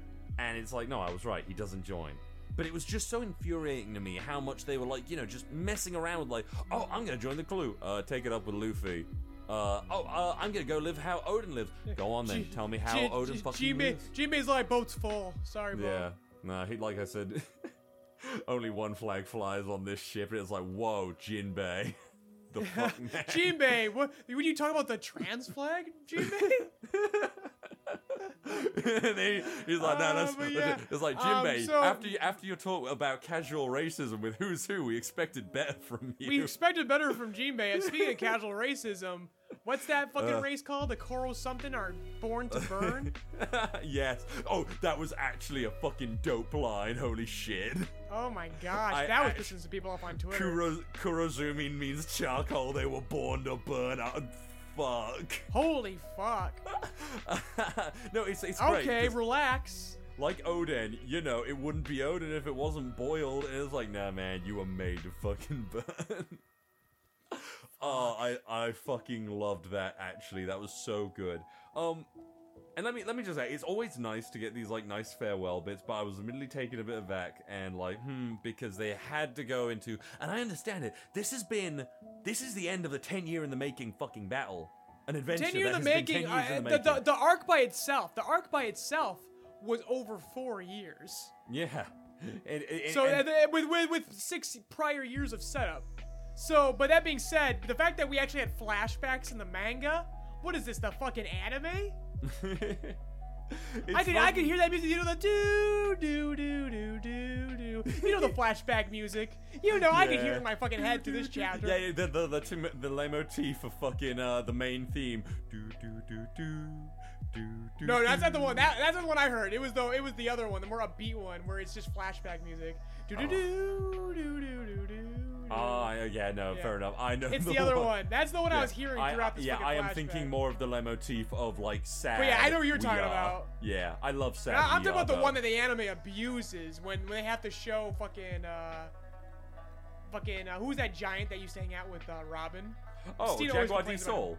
And it's like, no, I was right. He doesn't join. But it was just so infuriating to me how much they were like, you know, just messing around with like, oh, I'm gonna join the crew. Uh, take it up with Luffy. Uh, oh, uh, I'm gonna go live how Oden lives. Go on then,
G-
tell me how
G-
Oden
G-
fucking lives.
G-May's like, boat's full. Sorry, bro.
Yeah, nah, he like I said, (laughs) only one flag flies on this ship, and it's like, whoa, Jinbei, (laughs) the fuck. (laughs)
Jinbei, what? When you talk about the trans flag, Jinbei? (laughs)
he, he's like, no,
Uh,
that's, that's
yeah.
it. It's like
Um,
Jinbei.
so-
after you, after your talk about casual racism with who's who, we expected better from you.
we expected better from Jinbei. And speaking of (laughs) casual racism, what's that fucking
Uh.
race called? The Coral something are Born to Burn? (laughs)
yes. Oh, that was actually a fucking dope line. Holy shit.
Oh my gosh,
I-
that was pissing some people off on Twitter.
Kuro, Kurozumi means charcoal. They were born to burn out. Fuck.
Holy fuck. (laughs)
no, it's it's great.
Okay,
'cause
relax.
like Oden, you know, it wouldn't be Oden if it wasn't boiled. And it's like, nah, man, you were made to fucking (laughs) burn. oh, I I fucking loved that. Actually, that was so good. Um, and let me let me just say, it's always nice to get these like nice farewell bits, but I was immediately taken a bit of aback and like, hmm, because they had to go into, and I understand it. This has been, this is the end of the ten year in the making fucking battle, an adventure.
Ten years
that
in the making.
10 years
uh,
in the
the, the, the arc by itself, the arc by itself was over four years.
yeah. (laughs) And, and-
So
and-
uh, with, with with six prior years of setup. So, but that being said, the fact that we actually had flashbacks in the manga, what is this? The fucking anime? (laughs) I can I could hear that music. You know the do do do do do You know the flashback music. You know I could hear it in my fucking head through this chapter.
Yeah, yeah, the the the, tim- the leitmotif of fucking uh the main theme. Do do do do do do.
No, that's not the one. That that's not the one I heard. It was the it was the other one, the more upbeat one, where it's just flashback music. Do do do do do do do.
Ah, yeah, yeah, no,
Yeah.
fair enough. I know.
It's the other one. That's the one I was hearing throughout I- this
Yeah, I am
flashback.
thinking more of the leitmotif of like sad.
But yeah, I know what you're talking
are.
about.
Yeah, I love sad.
I- I'm
we
talking about
are,
the
though.
one that the anime abuses when, when they have to show fucking uh fucking uh, who's that giant that used to hang out with uh, Robin?
Oh,
always
Jaguar D Saul.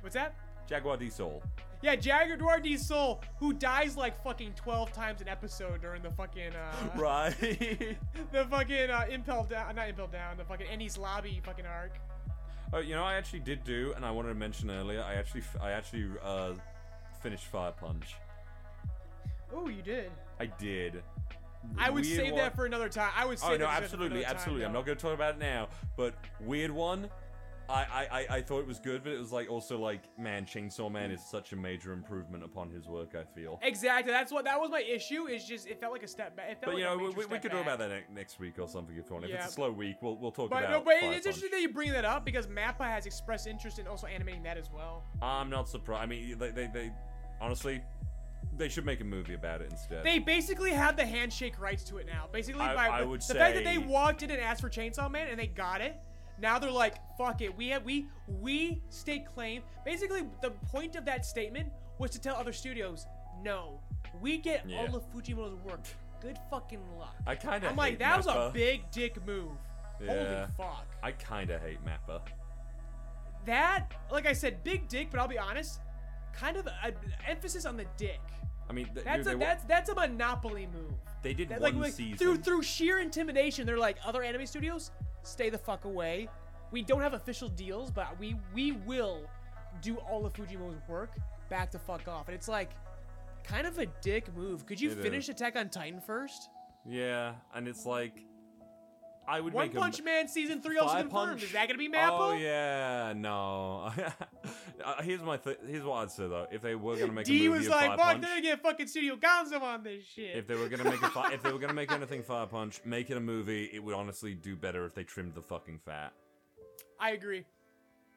What's that?
Jaguar D Saul.
Yeah, Jaguar D Saul, who dies like fucking 12 times an episode during the fucking uh (laughs)
Right. (laughs)
the fucking uh Impel down not Impel down, the fucking Enies Lobby fucking arc.
Oh, you know, I actually did do, and I wanted to mention earlier. I actually, I actually uh, finished Fire Punch.
Oh, you did.
I did.
I would
Weird
save
one-
that for another time. I would save
Oh no,
that for
absolutely,
another time,
absolutely. I'm not going to talk about it now. But weird one. I, I, I, thought it was good, but it was like also like, man, Chainsaw Man is such a major improvement upon his work. I feel.
Exactly. That's what that was my issue. Is just it felt like a step back. It felt
But you
like
know,
a
we, we, could talk about that ne- next week or something if you want. If it's a slow week, we'll we'll talk
But
about.
no, but
Fire
it's
Punch.
interesting that you bring that up because Mappa has expressed interest in also animating that as well.
I'm not surprised. I mean, they, they, they honestly, they should make a movie about it instead.
They basically have the handshake rights to it now. Basically,
I-
by
I
the, the fact that they
say-
walked in and asked for Chainsaw Man and they got it. Now they're like, fuck it. We have we we stake claim. Basically, the point of that statement was to tell other studios, no, we get
Yeah.
all of Fujimoto's work. Good fucking luck.
I kind of.
I'm like, that was a big dick move.
Yeah.
Holy fuck.
I kind of hate Mappa.
That, like I said, big dick, but I'll be honest, kind of a, emphasis on the dick.
I mean, th-
That's
dude,
a that's that's a monopoly move.
they did
That,
one
like, like,
season.
through through sheer intimidation, they're like other anime studios, stay the fuck away. We don't have official deals, but we we will do all of Fujimo's work, back to fuck off. And it's like kind of a dick move. Could you
It
finish
is.
Attack on Titan first?
Yeah, and it's like I would
One
make a-
Punch Man season three also
Fire
confirmed.
Punch?
Is that gonna be Mapple?
Oh yeah, no. (laughs) Uh, here's my th- here's what I'd say though. If they were gonna make a
D
movie
was
of
like,
Fire
fuck,
Punch,
they're gonna get fucking Studio Gonzo on this shit.
if they were gonna make a fi- if they were gonna make anything Fire Punch, make it a movie. It would honestly do better if they trimmed the fucking fat.
I agree.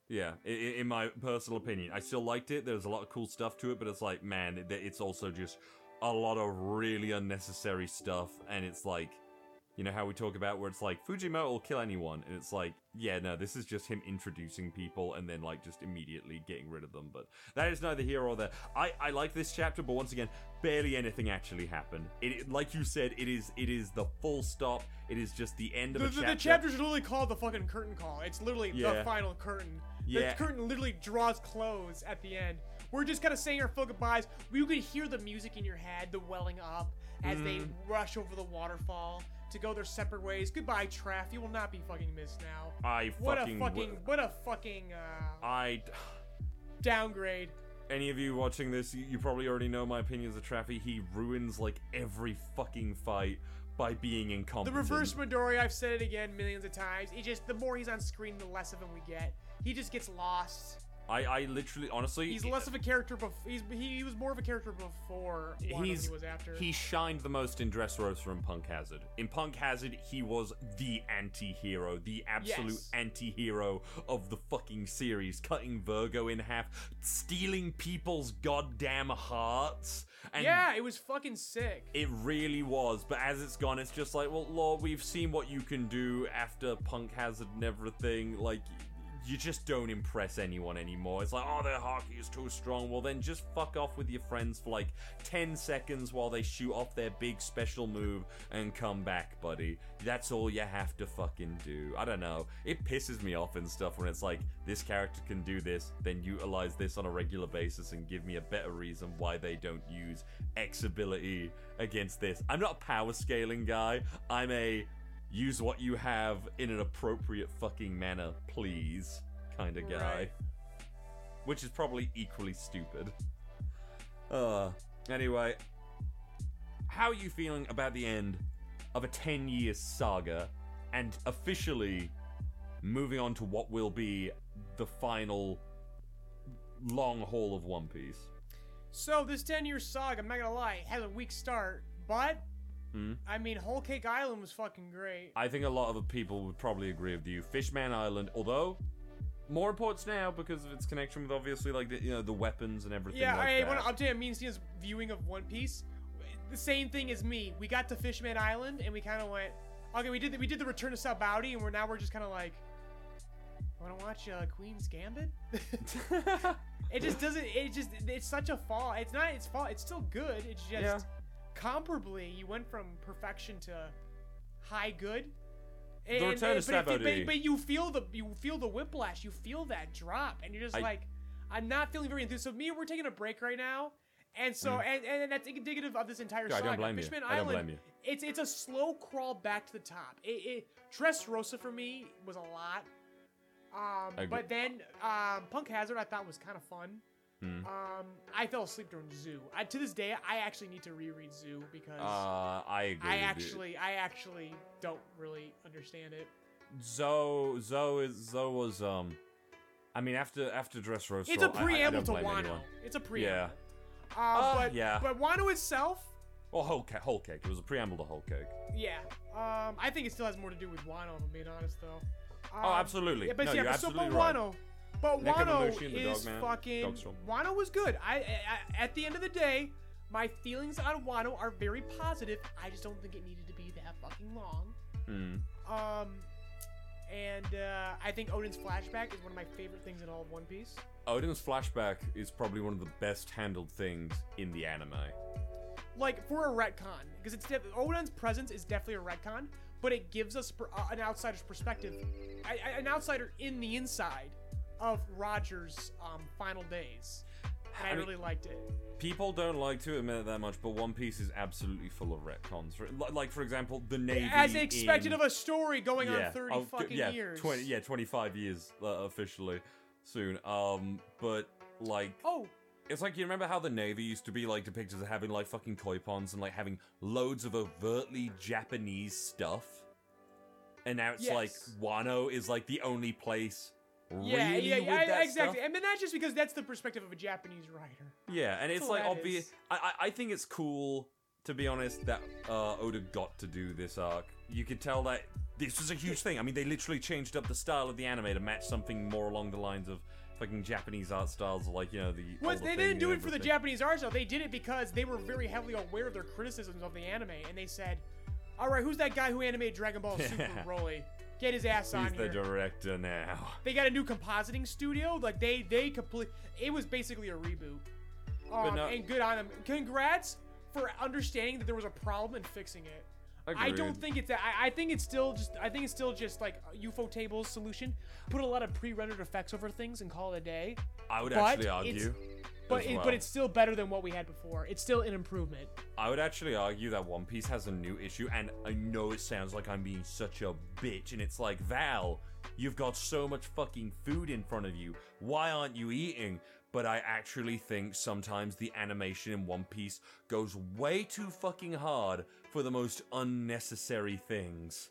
Yeah, i- i- in my personal opinion, I still liked it. There's a lot of cool stuff to it, but it's like, man, it- it's also just a lot of really unnecessary stuff, and it's like, you know how we talk about where it's like Fujimoto will kill anyone, and it's like, yeah, no, this is just him introducing people and then like just immediately getting rid of them. But that is neither here or there. I I like this chapter, but once again, barely anything actually happened. It like you said, it is it is the full stop. It is just the end of
The,
a
the,
chapter.
the chapter's literally called the fucking curtain call. It's literally the final curtain.
Yeah.
The curtain literally draws close at the end. We're just kind of saying our full goodbyes. You can hear the music in your head, the welling up as they
Mm.
rush over the waterfall to go their separate ways. Goodbye, Traff. You will not be fucking missed now.
I
What
fucking
a fucking,
w-
what a fucking uh,
I.
downgrade.
any of you watching this, you, you probably already know my opinions of Traffy. He ruins like every fucking fight by being incompetent.
The reverse Midori, I've said it again millions of times. He just, the more he's on screen, the less of him we get. He just gets lost.
I, I literally, honestly,
He's less of a character. Bef- he's he, he was more of a character before
he's
he was after.
he shined the most in Dressrosa and Punk Hazard. In Punk Hazard, he was the anti-hero, the absolute
Yes.
anti-hero of the fucking series, cutting Vergo in half, stealing people's goddamn hearts, and
yeah, it was fucking sick.
It really was, but as it's gone, it's just like, well, Lord, we've seen what you can do after Punk Hazard and everything. Like, you just don't impress anyone anymore. It's like, oh, their haki is too strong. Well, then just fuck off with your friends for like 10 seconds while they shoot off their big special move and come back, buddy. That's all you have to fucking do. I don't know. It pisses me off and stuff when it's like, this character can do this, then utilize this on a regular basis and give me a better reason why they don't use X ability against this. I'm not a power scaling guy. I'm a use what you have in an appropriate fucking manner, please kind of guy.
Right.
Which is probably equally stupid. Uh, anyway, how are you feeling about the end of a 10 year saga and officially moving on to what will be the final long haul of One Piece?
So this 10 year saga, I'm not gonna lie, has a weak start, but
Hmm?
I mean, Whole Cake Island was fucking great.
I think a lot of people would probably agree with you. Fishman Island, although more important now because of its connection with obviously like the you know the weapons and everything.
Yeah,
like
I
that.
want to update me viewing of One Piece. The same thing as me. We got to Fishman Island and we kind of went, okay, we did the, we did the Return to Sabaody, and we're now we're just kind of like, want to watch uh, Queen's Gambit? (laughs) it just doesn't. It just it's such a fall. It's not its fault. It's still good. It's just
Yeah.
Comparably, you went from perfection to high good.
The
And-
Return
and- but, if- but, but you feel the you feel the whiplash. You feel that drop, and you're just
I-
like, I'm not feeling very enthused. So me, we're taking a break right now, and so and, and that's indicative of this entire
Mm. Yeah, I don't blame you.
Fishman
don't
Island,
you.
It's it's a slow crawl back to the top. It, it Dressrosa for me was a lot. Um, but then um, Punk Hazard I thought was kind of fun.
Hmm.
Um, I fell asleep during Zou. I, to this day, I actually need to reread Zou because
Uh, I agree.
I actually, I actually don't really understand it.
Zou, Zou is Zou was um. I mean, after after Dressrosa,
It's a preamble to Wano.
anyone.
It's a preamble.
Yeah.
Uh,
Uh,
but
yeah.
but Wano itself,
Well, whole cake, whole cake. It was a preamble to whole cake.
yeah. Um, I think it still has more to do with Wano, if I'm being honest, though.
Oh,
Um,
absolutely.
Yeah, but
No,
yeah,
you're
but so but
absolutely right.
Wano, but Wano is fucking. Wano was good. I, I at the end of the day, my feelings on Wano are very positive. I just don't think it needed to be that fucking long.
Hmm.
Um, and uh, I think Oden's flashback is one of my favorite things in all of One Piece.
Oden's flashback is probably one of the best handled things in the anime.
Like for a retcon, because it's def- Oden's presence is definitely a retcon, but it gives us per- uh, an outsider's perspective, I, I- an outsider in the inside of Roger's um, final days. I,
I mean-
really liked it.
People don't like to admit it that much, but One Piece is absolutely full of retcons. Like, for example, the Navy.
As expected
in-
of a story going
yeah,
on 30
of-
fucking
yeah,
years.
20, yeah, 25 years uh, officially. soon. Um, but like,
Oh,
it's like you remember how the Navy used to be like depicted as having like fucking koi ponds and like having loads of overtly Japanese stuff, and now it's like Wano is like the only place.
Yeah,
really
yeah, yeah, exactly.
stuff.
I mean, that's just because that's the perspective of a Japanese writer.
Yeah, and it's like obvious. I, I I think it's cool to be honest that uh, Oda got to do this arc. You could tell that this was a huge thing. I mean, they literally changed up the style of the anime to match something more along the lines of fucking Japanese art styles, like you know the.
Well, they didn't do it for the. Japanese art style. They did it because they were very heavily aware of their criticisms of the anime, and they said, "All right, who's that guy who animated Dragon Ball (laughs) Super, Broly? Get his ass on here.
He's the
here."
director now.
they got a new compositing studio. Like they they complete. It was basically a reboot. Um,
no-
and good on them. Congrats for understanding that there was a problem and fixing it. I don't think it's that. I, I think it's still just. I think it's still just like Ufotable's solution. Put a lot of pre-rendered effects over things and call it a day.
I would
But
actually argue.
But it,
well.
but it's still better than what we had before. It's still an improvement.
I would actually argue that One Piece has a new issue, and I know it sounds like I'm being such a bitch, and it's like, Val, you've got so much fucking food in front of you. Why aren't you eating? But I actually think sometimes the animation in One Piece goes way too fucking hard for the most unnecessary things.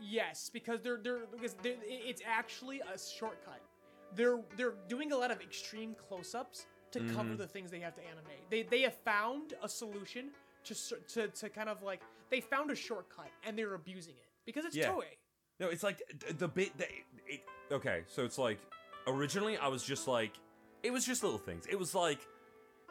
Yes, because they're they're because they're, it's actually a shortcut. They're they're doing a lot of extreme close-ups to cover
Mm-hmm.
the things they have to animate. They they have found a solution to to to kind of like they found a shortcut and they're abusing it because it's
Yeah.
Toei.
No, it's like the bit that it, it. Okay, so it's like originally I was just like, it was just little things. It was like,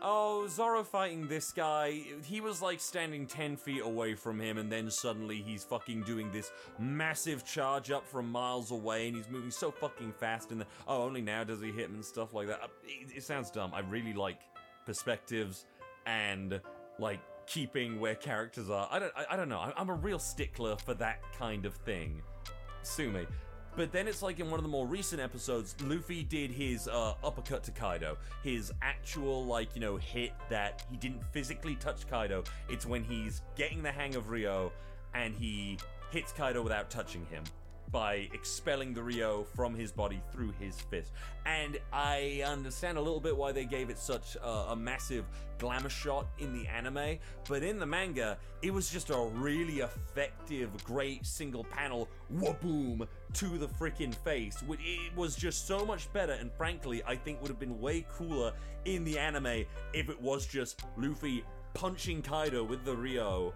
oh, Zoro fighting this guy. He was like standing ten feet away from him, and then suddenly he's fucking doing this massive charge up from miles away, and he's moving so fucking fast. And the, oh, only now does he hit him and stuff like that. Uh, It, it sounds dumb. I really like perspectives and like keeping where characters are. I don't. I, I don't know. I'm a real stickler for that kind of thing sue me. But then it's like in one of the more recent episodes, Luffy did his uh, uppercut to Kaido. His actual, like, you know, hit that he didn't physically touch Kaido. It's when he's getting the hang of Ryou and he hits Kaido without touching him by expelling the Ryou from his body through his fist. And I understand a little bit why they gave it such a, a massive glamour shot in the anime, but in the manga, it was just a really effective, great single panel wha-boom to the freaking face. It was just so much better, and frankly, I think would have been way cooler in the anime if it was just Luffy punching Kaido with the Ryou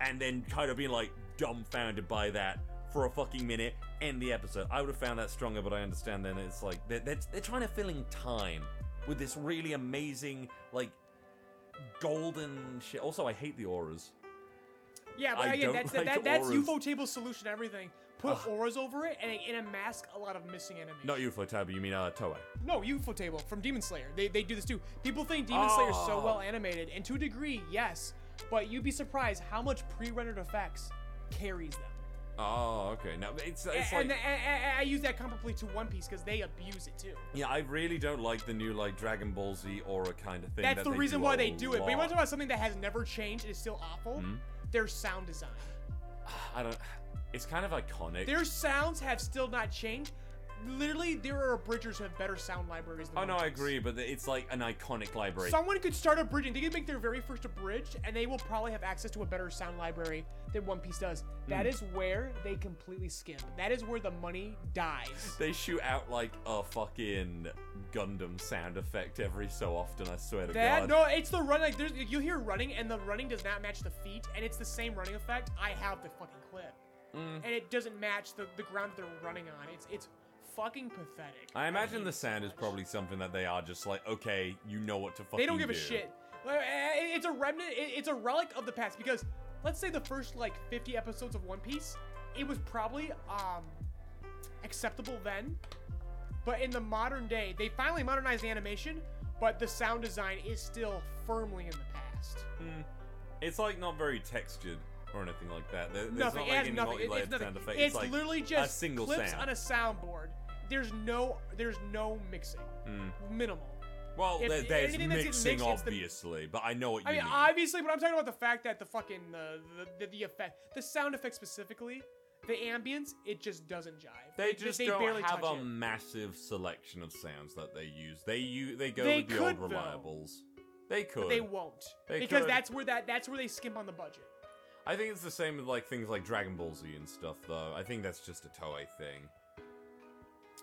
and then Kaido being like dumbfounded by that for a fucking minute, end the episode. I would have found that stronger, but I understand then it's like they're, they're, they're trying to fill in time with this really amazing, like, golden shit. Also, I hate the auras.
Yeah, but
I
again, that's
like
that, that's
auras.
Ufotable solution to everything. Put
Ugh.
auras over it and it, and it mask a lot of missing animation.
Not Ufotable, you mean uh, Toei.
No, Ufotable from Demon Slayer. They, they do this too. People think Demon Slayer is so
Oh.
well animated, and to a degree, yes. But you'd be surprised how much pre-rendered effects carries them.
Oh, okay. Now it's
And,
like
and, and I use that comparably to One Piece because they abuse it too.
yeah, I really don't like the new like Dragon Ball Z aura kind of thing.
That's
that
the reason why they do it. But you want to talk about something that has never changed and is still awful?
Hmm?
Their sound design. (sighs)
I don't. It's kind of iconic.
Their sounds have still not changed. Literally, there are abridgers who have better sound libraries than
Oh no, I agree, but it's like an iconic library.
Someone could start a abridging. They could make their very first abridged, and they will probably have access to a better sound library than One Piece does. That
Hmm.
is where they completely skimp. That is where the money dies. (laughs)
They shoot out like a fucking Gundam sound effect every so often. I swear to
That
God.
no, it's the run. Like there's, you hear running, and the running does not match the feet, and it's the same running effect. I have the fucking clip,
Mm.
and it doesn't match the the ground they're running on. It's it's fucking pathetic.
I imagine the sound is probably something that they are just like, okay, you know what to fucking
They don't give a shit. Uh, It's a remnant. It's a relic of the past because let's say the first like 50 episodes of One Piece, it was probably um acceptable then, but in the modern day, they finally modernized the animation, but the sound design is still firmly in the past.
Hmm. It's like not very textured or anything like that. There, there's
nothing.
not
it has nothing. it- It's nothing.
sound effect.
It's,
like
literally just
a single
clips
sound.
on a soundboard. There's no. There's no mixing.
Hmm.
Minimal.
Well,
if-
there, there's mixing,
mixed, it's the-
obviously, but I know what you mean.
I mean,
mean.
obviously, but I'm talking about the fact that the fucking uh, the, the the effect, the sound effect specifically, the ambience, it just doesn't jive.
They just
they
don't
barely
have a
it.
massive selection of sounds that they use. They use they go
They
with the
could,
old
though.
reliables. They could.
But they won't
They
because
could.
that's where that that's where they skimp on the budget.
I think it's the same with like things like Dragon Ball Z and stuff, though. I think that's just a Toei thing.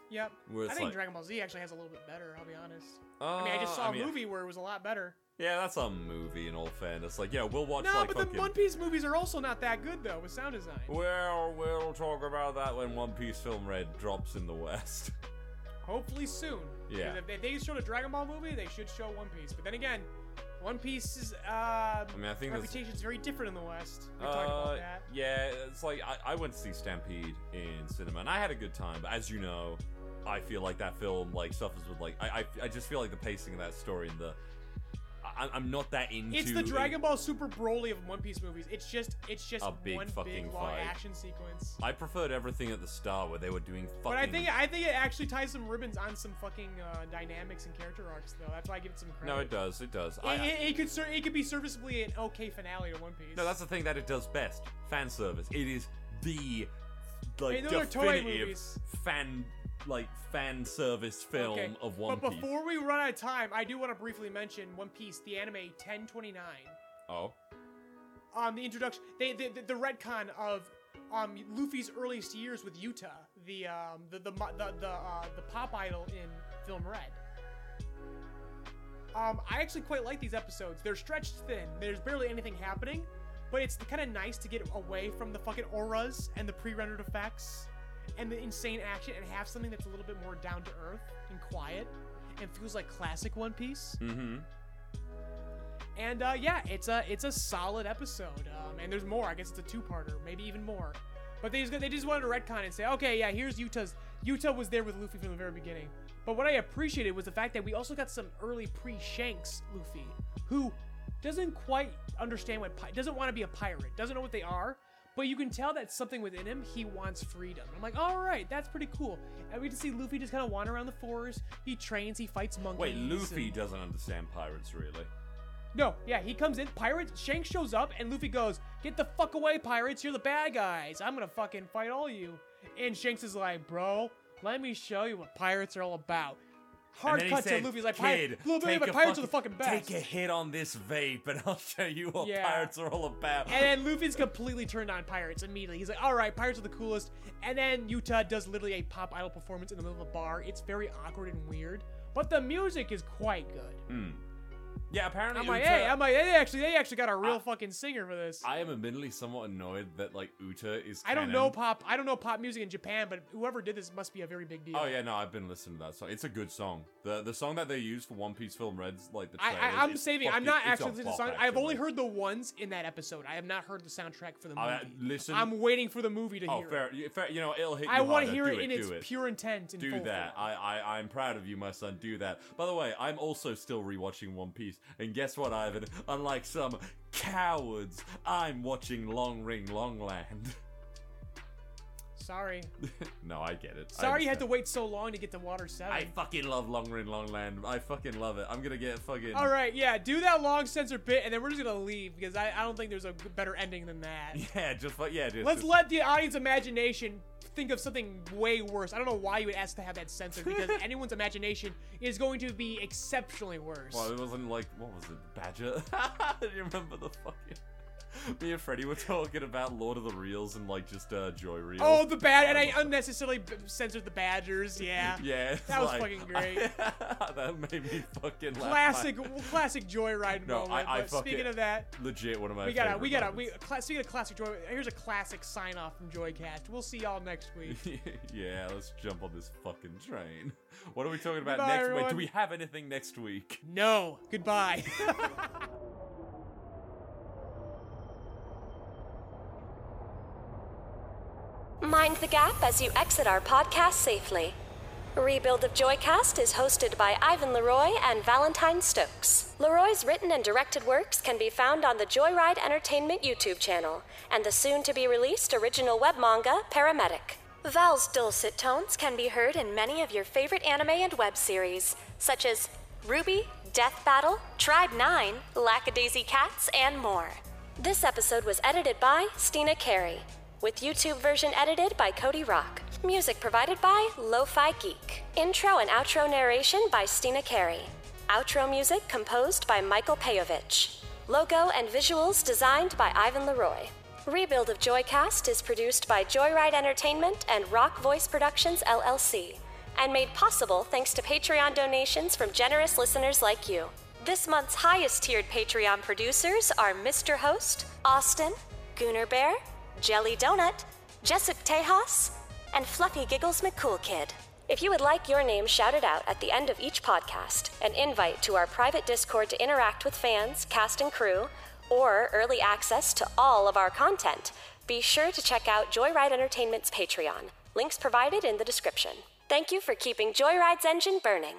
Yep.
Where
I
it's
think
like-
Dragon Ball Z actually has a little bit better. I'll be honest.
Uh,
I mean, I just saw a
mean,
movie where it was a lot better.
Yeah, that's a movie. In all fairness, like yeah, we'll watch
no,
like
but
fucking.
the One Piece movies are also not that good though with sound design.
Well, we'll talk about that when One Piece Film Red drops in the West. (laughs)
Hopefully soon.
Yeah.
Because If, if they showed a Dragon Ball movie, they should show One Piece. But then again, One Piece's uh,
I mean, I think that's
reputation is very different in the West. We talked
Uh,
about that.
yeah, it's like I, I went to see Stampede in cinema, and I had a good time. But as you know, I feel like that film like suffers with like I I, I just feel like the pacing of that story and the I, I'm not that into.
It's the. Dragon Ball Super Broly of One Piece movies. It's just it's just
A big
one
fucking
big long
fight.
action sequence.
I preferred everything at the start where they were doing fucking.
But I think I think it actually ties some ribbons on some fucking uh, dynamics and character arcs though. That's why I give it some credit.
no, it does. It does.
It,
I,
it, it could ser- it could be serviceably an okay finale to One Piece.
no, that's the thing that it does best. Fan service. It is the like
Hey, those are Toei
definitive fan like fan service film
Okay,
of One
But
Piece.
before we run out of time, I do want to briefly mention One Piece, the anime 1029.
oh,
Um, the introduction, they, the, the, the retcon of um Luffy's earliest years with Uta, the um the the the the, uh, the pop idol in film Red. Um, I actually quite like these episodes. They're stretched thin. There's barely anything happening, but it's kind of nice to get away from the fucking auras and the pre-rendered effects and the insane action and have something that's a little bit more down to earth and quiet and feels like classic One Piece.
mm-hmm.
And uh, yeah, it's a it's a solid episode. Um, and there's more. I guess it's a two-parter, maybe even more. But they just they just wanted to retcon and say, okay, yeah, here's Uta's. Utah was there with Luffy from the very beginning. But what I appreciated was the fact that we also got some early pre-Shanks Luffy, who doesn't quite understand what pi- doesn't want to be a pirate, doesn't know what they are. But you can tell that something within him, he wants freedom. I'm like, all right, that's pretty cool. And we get to see Luffy just kind of wander around the forest. He trains, he fights monkeys.
Wait, Luffy
and-
doesn't understand pirates really.
no, yeah, he comes in. Pirates. Shanks shows up, and Luffy goes, "Get the fuck away, pirates! You're the bad guys. I'm gonna fucking fight all you." And Shanks is like, "Bro, let me show you what pirates are all about." Hard cut
said,
to Luffy's like,
Kid,
"Pirate, little but pirates are the
fucking-
fucking best."
Take a hit on this vape, and (laughs) I'll show you what
Yeah.
pirates are all about.
And then Luffy's completely turned on pirates immediately. He's like, all right, pirates are the coolest. And then Uta does literally a pop idol performance in the middle of a bar. It's very awkward and weird, but the music is quite good.
Hmm. Yeah, apparently.
I'm like,
Uta-
hey, I'm like, they actually, they actually got a real
I-
fucking singer for this.
I am admittedly somewhat annoyed that like Uta is.
I don't know pop. I don't know pop music in Japan, but whoever did this must be a very big deal.
Oh yeah, no, I've been listening to that song. It's a good song. The the song that they used for One Piece Film Red's like the.
I, I, I'm
it's
saving. I'm not actually listening to the song. I've only heard the ones in that episode. I have not heard the soundtrack for the movie.
Uh, listen-
I'm waiting for the movie to
Oh,
hear
fair,
it.
fair. You know, it'll hit.
I
want to
hear
do
it in its
it.
pure intent. In
do that.
form.
I, I I'm proud of you, my son. Do that. By the way, I'm also still rewatching One Piece, and guess what, Ivan? Unlike some cowards, I'm watching Long Ring Long Land.
Sorry. (laughs)
no, I get it.
Sorry you had to wait so long to get to Water Seven.
I fucking love Long Ring Long Land. I fucking love it. I'm gonna get fucking.
All right, yeah, do that long censored bit, and then we're just gonna leave because I, I don't think there's a better ending than that. (laughs)
Yeah, just yeah, just.
Let's
just-
let the audience imagination think of something way worse. I don't know why you would ask to have that censored because (laughs) anyone's imagination is going to be exceptionally worse.
Well, it wasn't like what was it, Badger? (laughs) Do you remember the fucking? (laughs) Me and Freddie were talking about Lord of the Reels and like just uh, Joy Reels.
Oh, the bad, and I unnecessarily b- censored the Badgers. (laughs) Yeah,
yeah,
that was
like-
fucking (laughs) great.
that made me fucking laugh.
classic, classic joyride
No,
moment.
I- I
but speaking of that,
Legit one of my.
we gotta, we gotta,
moments.
we. Cla- speaking of classic joy, here's a classic sign off from Joycast. We'll see y'all next week.
yeah, let's jump on this fucking train. What are we talking about
Goodbye,
next week? Do we have anything next week?
no, goodbye.
Mind the gap as you exit our podcast safely. Rebuild of Joycast is hosted by Ivan Leroy and Valentine Stokes. Leroy's written and directed works can be found on the Joyride Entertainment YouTube channel and the soon to be released original web manga, Paramedic. Val's dulcet tones can be heard in many of your favorite anime and web series, such as RWBY, Death Battle, Tribe 9, Lackadaisy Cats, and more. This episode was edited by Steena Carey. With YouTube version edited by Cody Rock. Music provided by Lo-Fi Geek. Intro and outro narration by Steena Carey. Outro music composed by Michael Peyovich. Logo and visuals designed by Ivan Leroy. Rebuild of Joycast is produced by Joyride Entertainment and Rock Voice Productions LLC, and made possible thanks to Patreon donations from generous listeners like you. This month's highest tiered Patreon producers are Mr. Host, Austin, Gooner Bear, Jelly Donut, Jessook Tejas, and Fluffy Giggles McCool Kid. If you would like your name shouted out at the end of each podcast, an invite to our private Discord to interact with fans, cast, and crew, or early access to all of our content, be sure to check out Joyride Entertainment's Patreon. Links provided in the description. Thank you for keeping Joyride's engine burning.